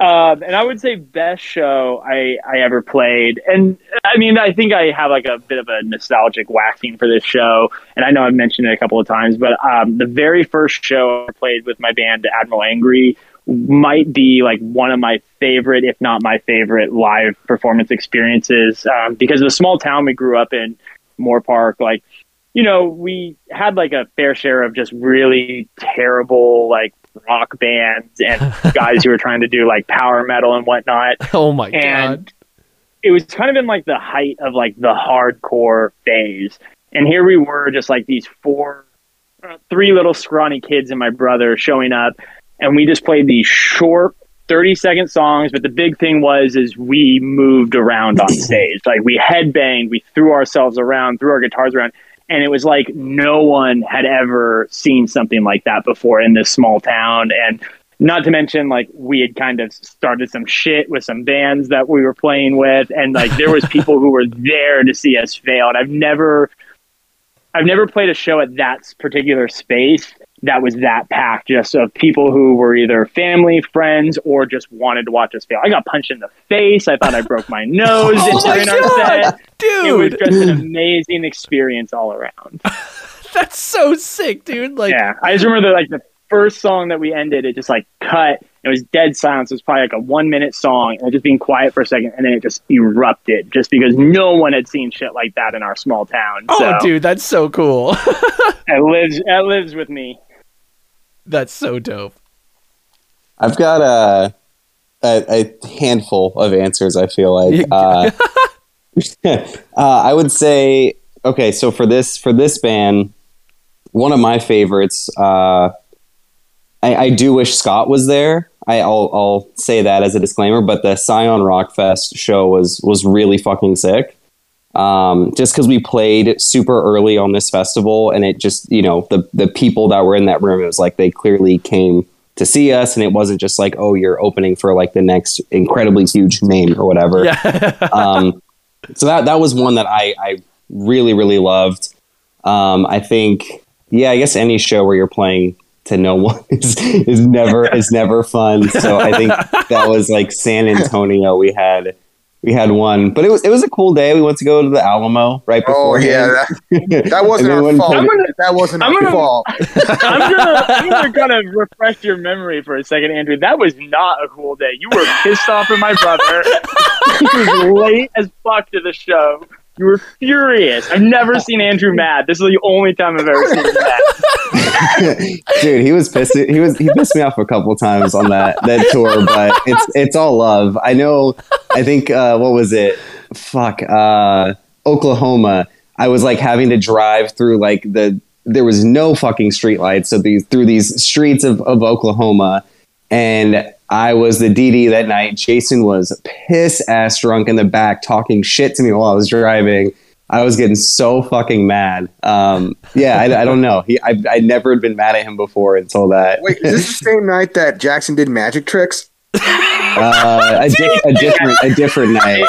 Um, and I would say best show I, I ever played. And I mean, I think I have like a bit of a nostalgic whacking for this show. And I know I've mentioned it a couple of times, but um, the very first show I played with my band, Admiral Angry, might be like one of my favorite, if not my favorite, live performance experiences. Um, because the small town we grew up in, Moorpark, like, you know, we had like a fair share of just really terrible, like, rock bands and guys who were trying to do like power metal and whatnot. oh my And god it was kind of in like the height of like the hardcore phase. And here we were, just like these four, uh, three little scrawny kids and my brother showing up, and we just played these short. 30 second songs, but the big thing was is we moved around on stage. Like we headbanged, we threw ourselves around, threw our guitars around, and it was like no one had ever seen something like that before in this small town. And not to mention like we had kind of started some shit with some bands that we were playing with. And like there was people who were there to see us fail. And i've never i've never played a show at that particular space that was that packed just of people who were either family friends or just wanted to watch us fail i got punched in the face i thought i broke my nose Oh my God, set it was just an amazing experience all around that's so sick dude like yeah, I just remember the, like the first song that we ended. It just like cut. It was dead silence. It was probably like a one minute song, and just being quiet for a second, and then it just erupted, just because no one had seen shit like that in our small town. oh so dude that's so cool it lives. It lives with me. That's so dope I've got a, a a handful of answers. I feel like uh, uh, I would say okay. So for this for this band, one of my favorites. Uh, I, I do wish Scott was there. I, I'll I'll say that as a disclaimer. But the Scion Rock Fest show was was really fucking sick. Um, just because we played super early on this festival, and it just you know the the people that were in that room, it was like they clearly came to see us, and it wasn't just like oh you're opening for like the next incredibly huge name or whatever yeah um, so that that was one that I, I really really loved. Um, I think yeah, I guess any show where you're playing to no one is, is never is never fun. So I think that was like San Antonio. We had we had one, but it was it was a cool day. We went to go to the Alamo right before. Oh before. yeah, that, that wasn't our fault. Gonna- that wasn't I'm our gonna- fault. I'm gonna, I'm gonna kind of refresh your memory for a second, Andrew. That was not a cool day. You were pissed off at my brother. he was late as fuck to the show. You were furious. I've never seen Andrew mad. This is the only time I've ever seen him mad. Dude, he was pissed. He was he pissed me off a couple times on that that tour, but it's it's all love. I know. I think uh, what was it? Fuck, uh, Oklahoma. I was like having to drive through like the there was no fucking streetlights, so these through these streets of, of Oklahoma, and I was the DD that night. Jason was piss ass drunk in the back, talking shit to me while I was driving. I was getting so fucking mad. Um, yeah, I, I don't know. He, I, I'd never been mad at him before until that. Wait, is this the same night that Jackson did magic tricks? Uh, a, di- a different, a different night.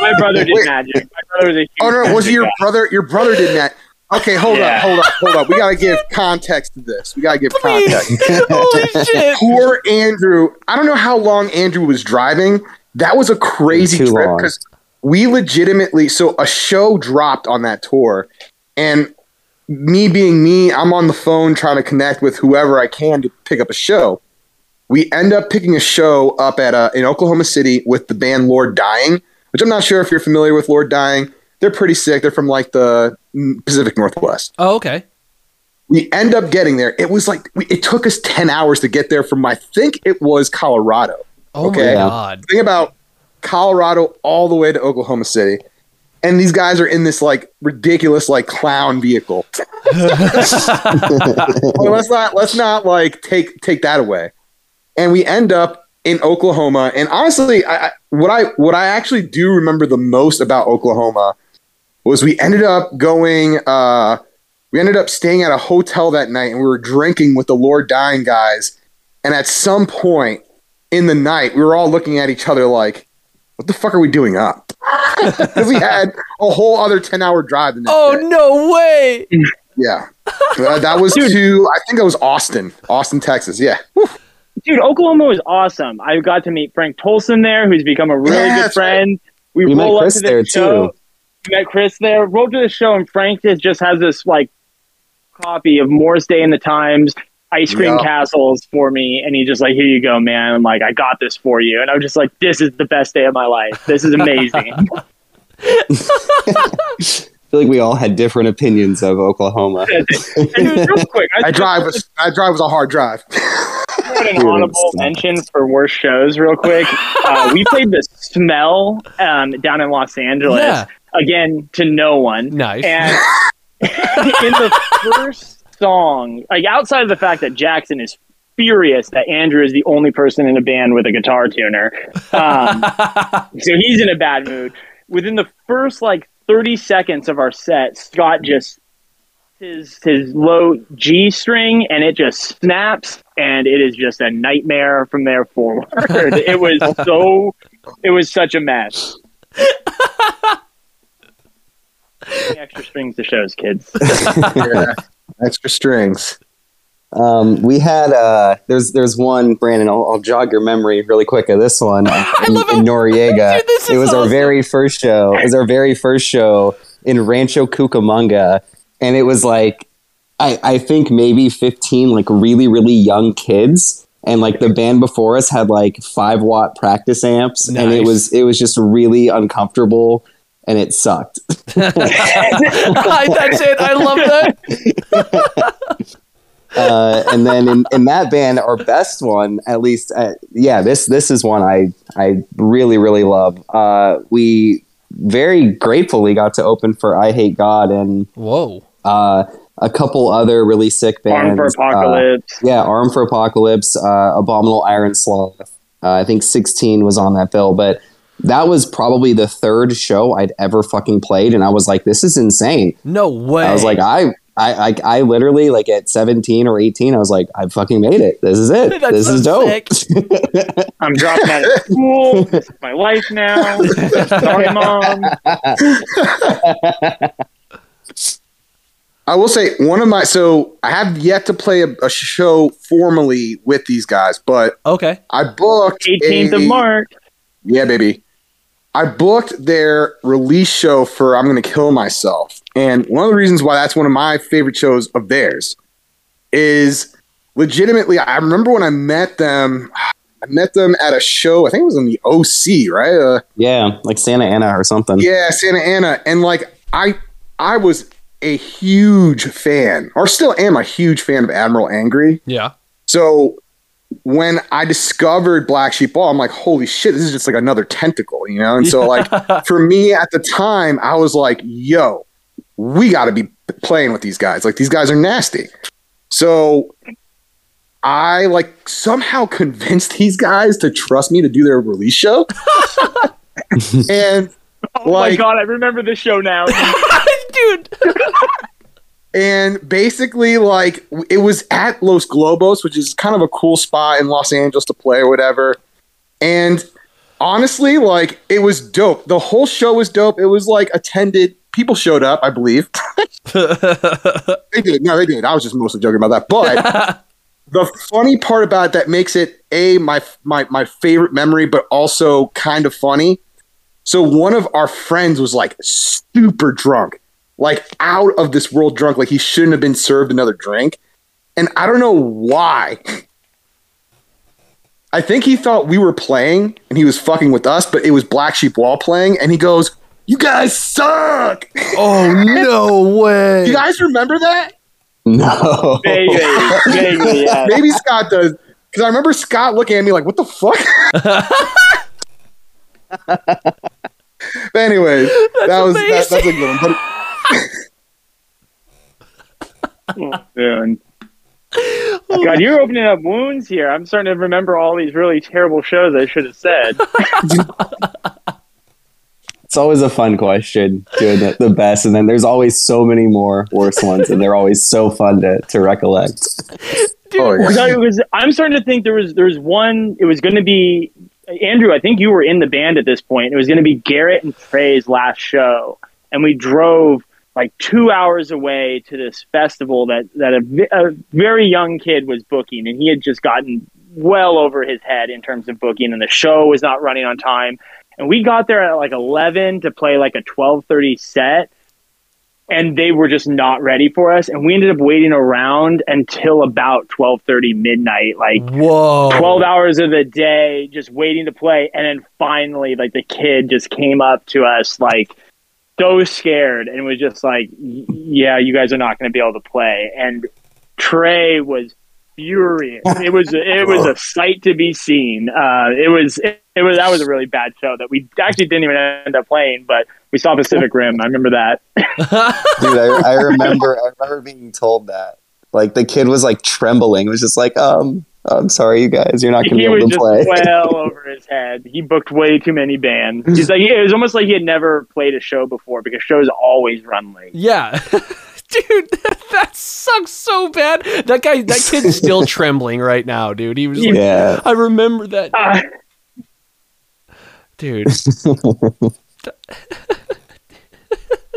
My brother did Wait. magic. My brother was a huge Oh no, was it your guy. brother? Your brother did that. Okay, hold Yeah. up, hold up, hold up. We gotta give context to this. We gotta give context. Holy shit! Poor Andrew. I don't know how long Andrew was driving. That was a crazy Too trip because we legitimately. So a show dropped on that tour, and me being me, I'm on the phone trying to connect with whoever I can to pick up a show. We end up picking a show up at uh, in Oklahoma City with the band Lord Dying, which I'm not sure if you're familiar with Lord Dying. They're pretty sick. They're from like the Pacific Northwest Oh, okay. we end up getting there. It was like we, it took us ten hours to get there from I think it was Colorado. Oh Okay. my god. Think about Colorado all the way to Oklahoma City, and these guys are in this like ridiculous like clown vehicle. Well, let's not let's not like take take that away. And we end up in Oklahoma, and honestly, I, I what I what I actually do remember the most about Oklahoma was we ended up going. uh we ended up staying at a hotel that night, and we were drinking with the Lord Dying guys. And at some point in the night, we were all looking at each other like, "What the fuck are we doing up?" Because we had a whole other ten hour drive. The next Oh day. no way! Yeah, Uh, that was to I think it was Austin, Austin, Texas. Yeah, Dude, Oklahoma was awesome. I got to meet Frank Tolson there, who's become a really Yeah, good that's right. friend. We We met roll Chris up to the there, show. too. We met Chris there. Roll to the show, and Frank just, just has this like copy of Morris Day in the Times, ice cream Yeah. castles for me, and he just like, here you go, man. I'm like, I got this for you, and I'm just like, this is the best day of my life. This is amazing. I feel like we all had different opinions of Oklahoma. and dude, real quick, I drive. Was, I drive was a hard drive. had an honorable mention for worst shows, real quick. Uh, we played the Smell um, down in Los Angeles. Yeah. Again, to no one. Nice. And in the first song, like outside of the fact that Jackson is furious that Andrew is the only person in a band with a guitar tuner, um, so he's in a bad mood. Within the first like 30 seconds of our set, Scott just his his low G string and it just snaps and it is just a nightmare from there forward. it was so it was such a mess. Extra strings to shows, kids. yeah. Extra strings. Um, we had uh, there's there's one Brandon. I'll, I'll jog your memory really quick of this one in, love how- in Noriega. Dude, this it is was our very first show. It was our very first show in Rancho Cucamonga, and it was like I I think maybe 15 like really really young kids. And like the band before us had like five watt practice amps, and it was it was just really uncomfortable, and it sucked. I, that's it. I love that. uh, and then in, in that band, our best one, at least, uh, yeah, this this is one I I really really love. Uh, we very gratefully got to open for I Hate God and Whoa. uh, a couple other really sick bands. Arm for Uh, Apocalypse. yeah, Armed for Apocalypse, uh, Abominable Iron Sloth. Uh, I think 16 was on that bill, but that was probably the third show I'd ever fucking played, and I was like, "This is insane." No way. I was like, I, I, I, I literally like at 17 or 18, I was like, I fucking made it. This is it. That's this so is dope. I'm dropping out of school. My life now. Sorry, mom. I will say one of my so I have yet to play a, a show formally with these guys, but okay. I booked 18th of March. Yeah, baby. I booked their release show for I'm Gonna Kill Myself. And one of the reasons why that's one of my favorite shows of theirs is legitimately, I remember when I met them, I met them at a show, I think it was in the OC, right? Uh, Yeah, like Santa Ana or something. yeah, Santa Ana. And like I I was a huge fan, or still am a huge fan of Admiral Angry. Yeah. So when I discovered Black Sheep Wall, I'm like, holy shit, this is just like another tentacle, you know? And so like for me at the time, I was like, yo, we gotta be playing with these guys. Like these guys are nasty. So I like somehow convinced these guys to trust me to do their release show. and Oh my god, I remember this show now. Dude. And basically like it was at Los Globos, which is kind of a cool spot in Los Angeles to play or whatever. And honestly, like it was dope. The whole show was dope. It was like attended. People showed up, I believe. they did. No, they did. I was just mostly joking about that. But the funny part about it that makes it a my my my favorite memory, but also kind of funny. So one of our friends was like super drunk, like out of this world drunk, like he shouldn't have been served another drink. And I don't know why. I think he thought we were playing and he was fucking with us, but it was Black Sheep Wall playing, and he goes, You guys suck. Oh no way. You guys remember that? No. vaguely, vaguely, yeah. Maybe Scott does. Because I remember Scott looking at me like, what the fuck? but anyways, that was that, that's a good one. But Dude. God, you're opening up wounds here. I'm starting to remember all these really terrible shows I should have said. It's always a fun question, doing the, the best, and then there's always so many more worse ones, and they're always so fun to, to recollect. oh, yeah. Was, I'm starting to think there was there was one. It was going to be Andrew. I think you were in the band at this point. It was going to be Garrett and Trey's last show, and we drove like two hours away to this festival that that a, a very young kid was booking, and he had just gotten well over his head in terms of booking, and the show was not running on time. And we got there at like 11 to play like a 12:30 set and they were just not ready for us and we ended up waiting around until about 12:30 midnight like Whoa. 12 hours of the day just waiting to play and then finally like the kid just came up to us like so scared and was just like yeah you guys are not going to be able to play and Trey was furious it was it was a sight to be seen uh it was it, it was that was a really bad show that we actually didn't even end up playing but we saw Pacific Rim I remember that Dude, I, I remember I remember being told that. Like the kid was like trembling. It was just like, um, I'm sorry, you guys, you're not gonna be able to just play. well over his head. He booked way too many bands. He's like, it was almost like he had never played a show before because shows always run late. Yeah. Dude, that, that sucks so bad. That guy, that kid's still trembling right now, dude. He was like, Yeah. I remember that. Ah, Dude,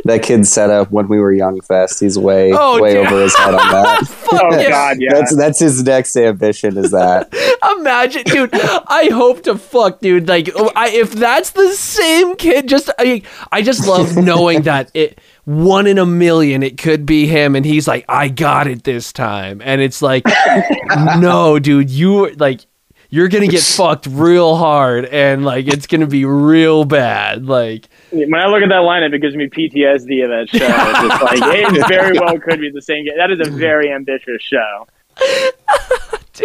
That kid set up when we were young fest. He's way Oh, way dude. over his head on that. fuck oh yeah. god, yeah. That's that's his next ambition is that. Imagine, dude. I hope to fuck, dude. Like, oh, I, if that's the same kid, just I, I just love knowing that it one in a million it could be him, and he's like, I got it this time, and it's like, no, dude, you like. You're gonna get fucked real hard, and like it's gonna be real bad. Like, when I look at that lineup, it gives me PTSD of that show. It's like it very well could be the same. Game. That is a very ambitious show.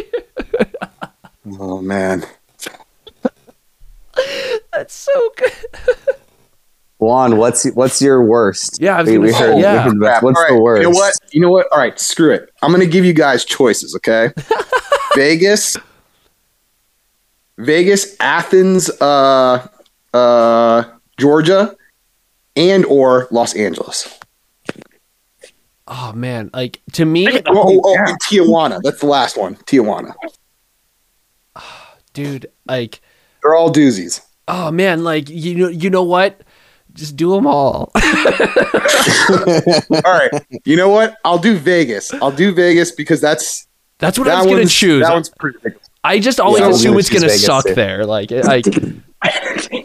oh man. that's so good. Juan, what's what's your worst? Yeah, I was We- we say, heard- we yeah. heard. What's All right, the worst? You know what? You know what? All right, screw it. I'm gonna give you guys choices, okay? Vegas, Vegas, Athens, uh, uh, Georgia, and or Los Angeles. Oh man, like to me, Oh, oh, oh, and Tijuana. That's the last one. Tijuana. dude, like, They're all doozies. oh man, like you know, you know what? Just do them all. All right. You know what? I'll do Vegas. I'll do Vegas because that's That's what that I was gonna choose. That one's pretty big. I just always Yeah, assume gonna it's gonna choose Vegas, suck too. there. Like, it- like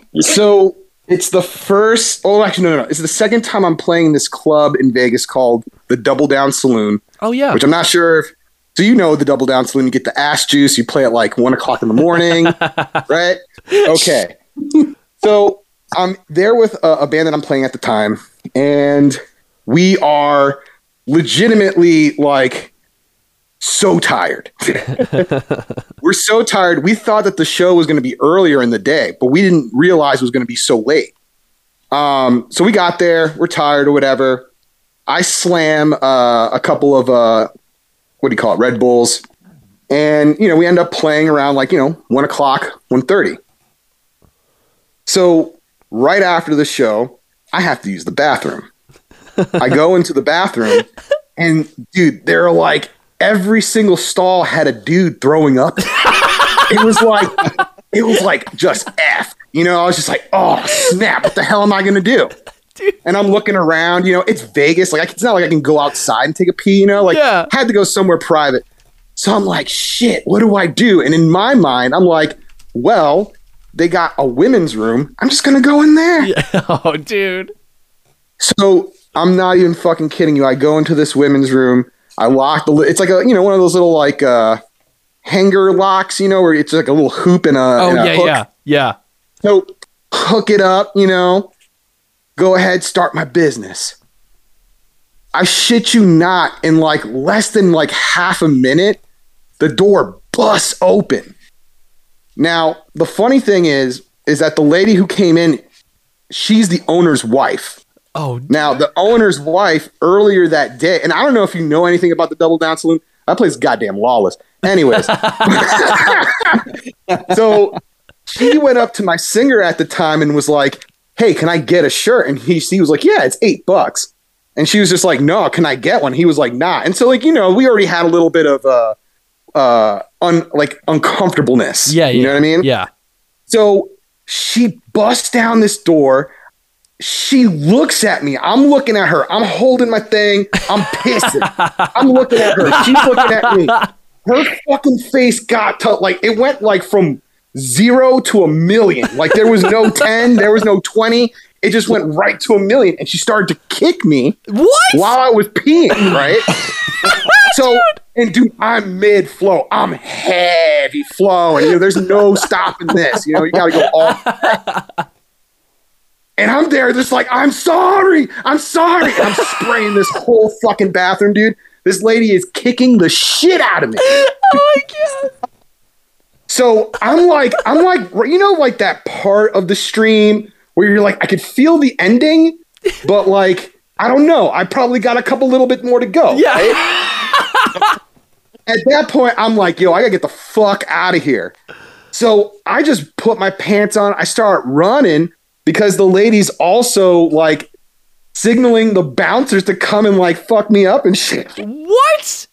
So It's the first. Oh, actually, no, no, no. It's the second time I'm playing this club in Vegas called the Double Down Saloon, Oh yeah. which I'm not sure if. So you know the Double Down Saloon. You get the ass juice. You play at like one o'clock in the morning, right? Okay. So I'm there with a, a band that I'm playing at the time, and we are legitimately like so tired. We're so tired. We thought that the show was going to be earlier in the day, but we didn't realize it was going to be so late. Um, so we got there. We're tired or whatever. I slam uh, a couple of uh, what do you call it, Red Bulls, and you know we end up playing around like you know one o'clock, one thirty. So right after the show, I have to use the bathroom. I go into the bathroom, and dude, there are like every single stall had a dude throwing up. it was like it was like just f. You know, I was just like, oh snap! What the hell am I gonna do? And I'm looking around. You know, it's Vegas. Like, it's not like I can go outside and take a pee. You know, like Yeah. had to go somewhere private. So I'm like, shit. What do I do? And in my mind, I'm like, well, they got a women's room. I'm just gonna go in there. oh, dude. So I'm not even fucking kidding you. I go into this women's room. I lock the. It's like a you know one of those little like uh hanger locks. You know where it's like a little hoop and a. Oh and a yeah, hook. yeah, yeah. So hook it up. You know, go ahead, start my business. I shit you not. In like less than like half a minute, the door busts open. Now the funny thing is, is that the lady who came in, she's the owner's wife. Oh, Now, the owner's wife earlier that day, and I don't know if you know anything about the Double Down Saloon. That place is goddamn lawless. Anyways, so she went up to my singer at the time and was like, "Hey, can I get a shirt?" And he he was like, "Yeah, it's eight bucks." And she was just like, "No, can I get one?" He was like, "Nah." And so like you know, we already had a little bit of uh uh un like uncomfortableness. yeah, yeah. you know what I mean? Yeah. So she busts down this door. She looks at me. I'm looking at her. I'm holding my thing. I'm pissing. I'm looking at her. She's looking at me. Her fucking face got to like it went like from zero to a million. Like there was no 10, there was no 20. It just went right to a million. And she started to kick me What? while I was peeing, right? so, and dude, I'm mid flow. I'm heavy flowing. You know, there's no stopping this. You know, you got to go all. And I'm there, just like, I'm sorry, I'm sorry. I'm spraying this whole fucking bathroom, dude. This lady is kicking the shit out of me. Oh my god. So I'm like, I'm like, you know, like that part of the stream where you're like, I could feel the ending, but like, I don't know. I probably got a couple little bit more to go. Yeah. right? At that point, I'm like, yo, I gotta get the fuck out of here. So I just put my pants on. I start running because the lady's also like signaling the bouncers to come and like fuck me up and shit. What?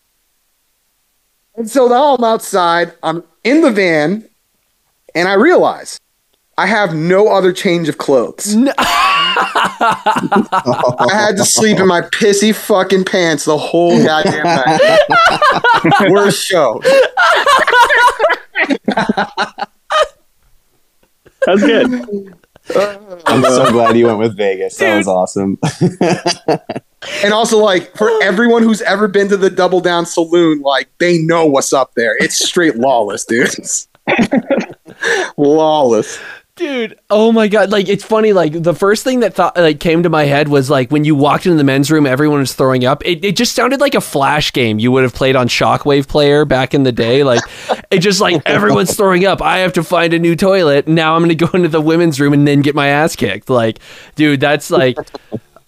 And so now I'm outside, I'm in the van, and I realize I have no other change of clothes. No. I had to sleep in my pissy fucking pants the whole goddamn night. Worst show. That's good. I'm so glad you went with Vegas. That was awesome. And also, like, for everyone who's ever been to the Double Down Saloon, like, they know what's up there. It's straight lawless, dude. lawless. Dude, oh my god! Like it's funny. Like the first thing that thought like came to my head was like when you walked into the men's room, everyone was throwing up. It, it just sounded like a flash game you would have played on Shockwave Player back in the day. Like it just like everyone's throwing up. I have to find a new toilet. Now I'm gonna go into the women's room and then get my ass kicked. Like, dude, that's like,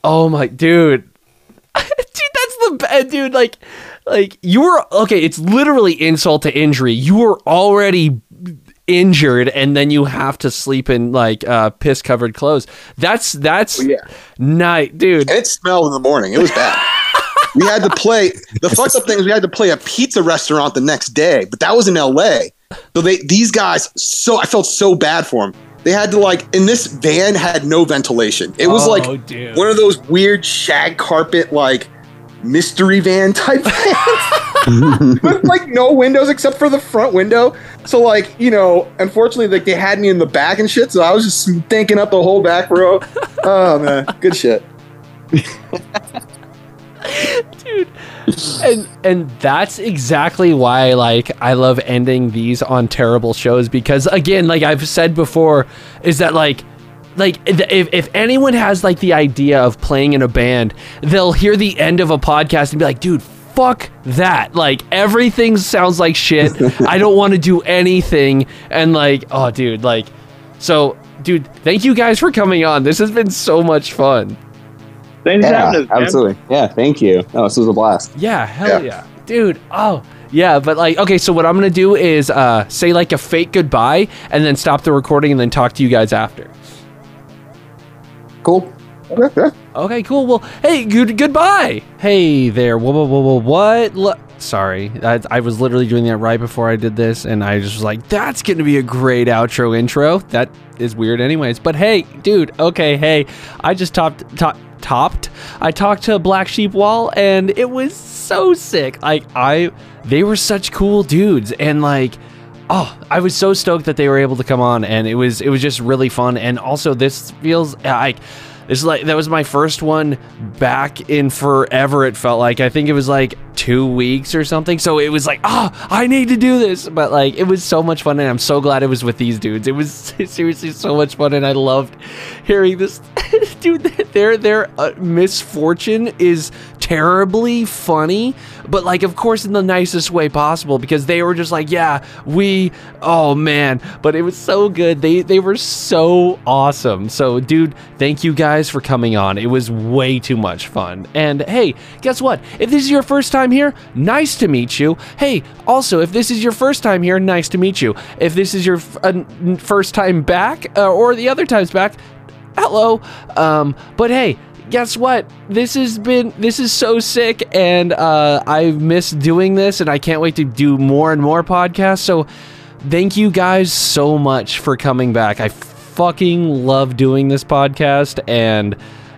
oh my dude, dude, that's the bad dude. Like, like you were okay. It's literally insult to injury. You were already injured and then you have to sleep in like uh piss covered clothes that's that's Yeah. night dude And it smelled in the morning. It was bad. we had to play the fucked up thing is we had to play a pizza restaurant the next day, but that was in LA. So they these guys so I felt so bad for them. They had to like and this van had no ventilation. It was Oh, like dude. one of those weird shag carpet like mystery van type vans. with like no windows except for the front window. So like you know, unfortunately, like they had me in the back and shit. So I was just thinking up the whole back row. Oh man, good shit. Dude, and and that's exactly why like I love ending these on terrible shows because again like I've said before is that like like if, if anyone has like the idea of playing in a band they'll hear the end of a podcast and be like dude fuck that like everything sounds like shit I don't want to do anything and like oh dude like so dude thank you guys for coming on this has been so much fun Thanks for Yeah, having us, man. absolutely. Yeah, thank you. No, this was a blast. Yeah, hell Yeah. yeah. Dude, oh. Yeah, but like okay, so what I'm going to do is uh say like a fake goodbye and then stop the recording and then talk to you guys after. Cool. Okay, cool. Well, hey, good goodbye. Hey there. Whoa, whoa, whoa. What? Sorry, I, I was literally doing that right before I did this, and I just was like, "That's gonna be a great outro intro." That is weird, anyways. But hey, dude. Okay, hey, I just topped top, topped. I talked to Black Sheep Wall, and it was so sick. Like I, they were such cool dudes, and like oh i was so stoked that they were able to come on and it was it was just really fun and also this feels like is like that was my first one back in forever it felt like. I think it was like two weeks or something. So it was like oh i need to do this. But like it was so much fun and i'm so glad it was with these dudes. It was seriously so much fun and i loved hearing this dude. Their their uh, misfortune is terribly funny but like of course in the nicest way possible because they were just like yeah we oh man. But it was so good. They they were so awesome. So dude thank you guys for coming on. It was way too much fun. And hey guess what? If this is your first time here nice to meet you. Hey also if this is your first time here nice to meet you. If this is your uh, first time back uh, or the other times back hello. Um but hey guess what? This has been this is so sick and uh i've missed doing this and i can't wait to do more and more podcasts. So thank you guys so much for coming back. I fucking love doing this podcast and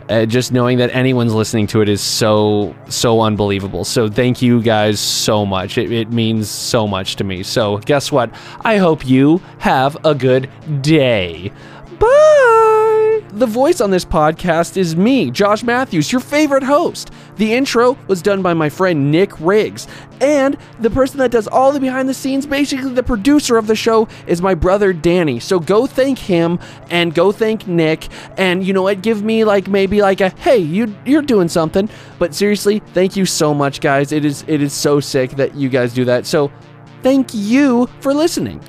uh, just knowing that anyone's listening to it is so so unbelievable. So thank you guys so much. It, it means so much to me. So guess what? I hope you have a good day. Bye. The voice on this podcast is me, Josh Matthews, your favorite host. The intro was done by my friend Nick Riggs. And the person that does all the behind the scenes, basically the producer of the show, is my brother Danny. So go thank him and go thank Nick. And you know what? Give me like maybe like a hey, you you're doing something. But seriously, thank you so much, guys. It is it is so sick that you guys do that. So thank you for listening.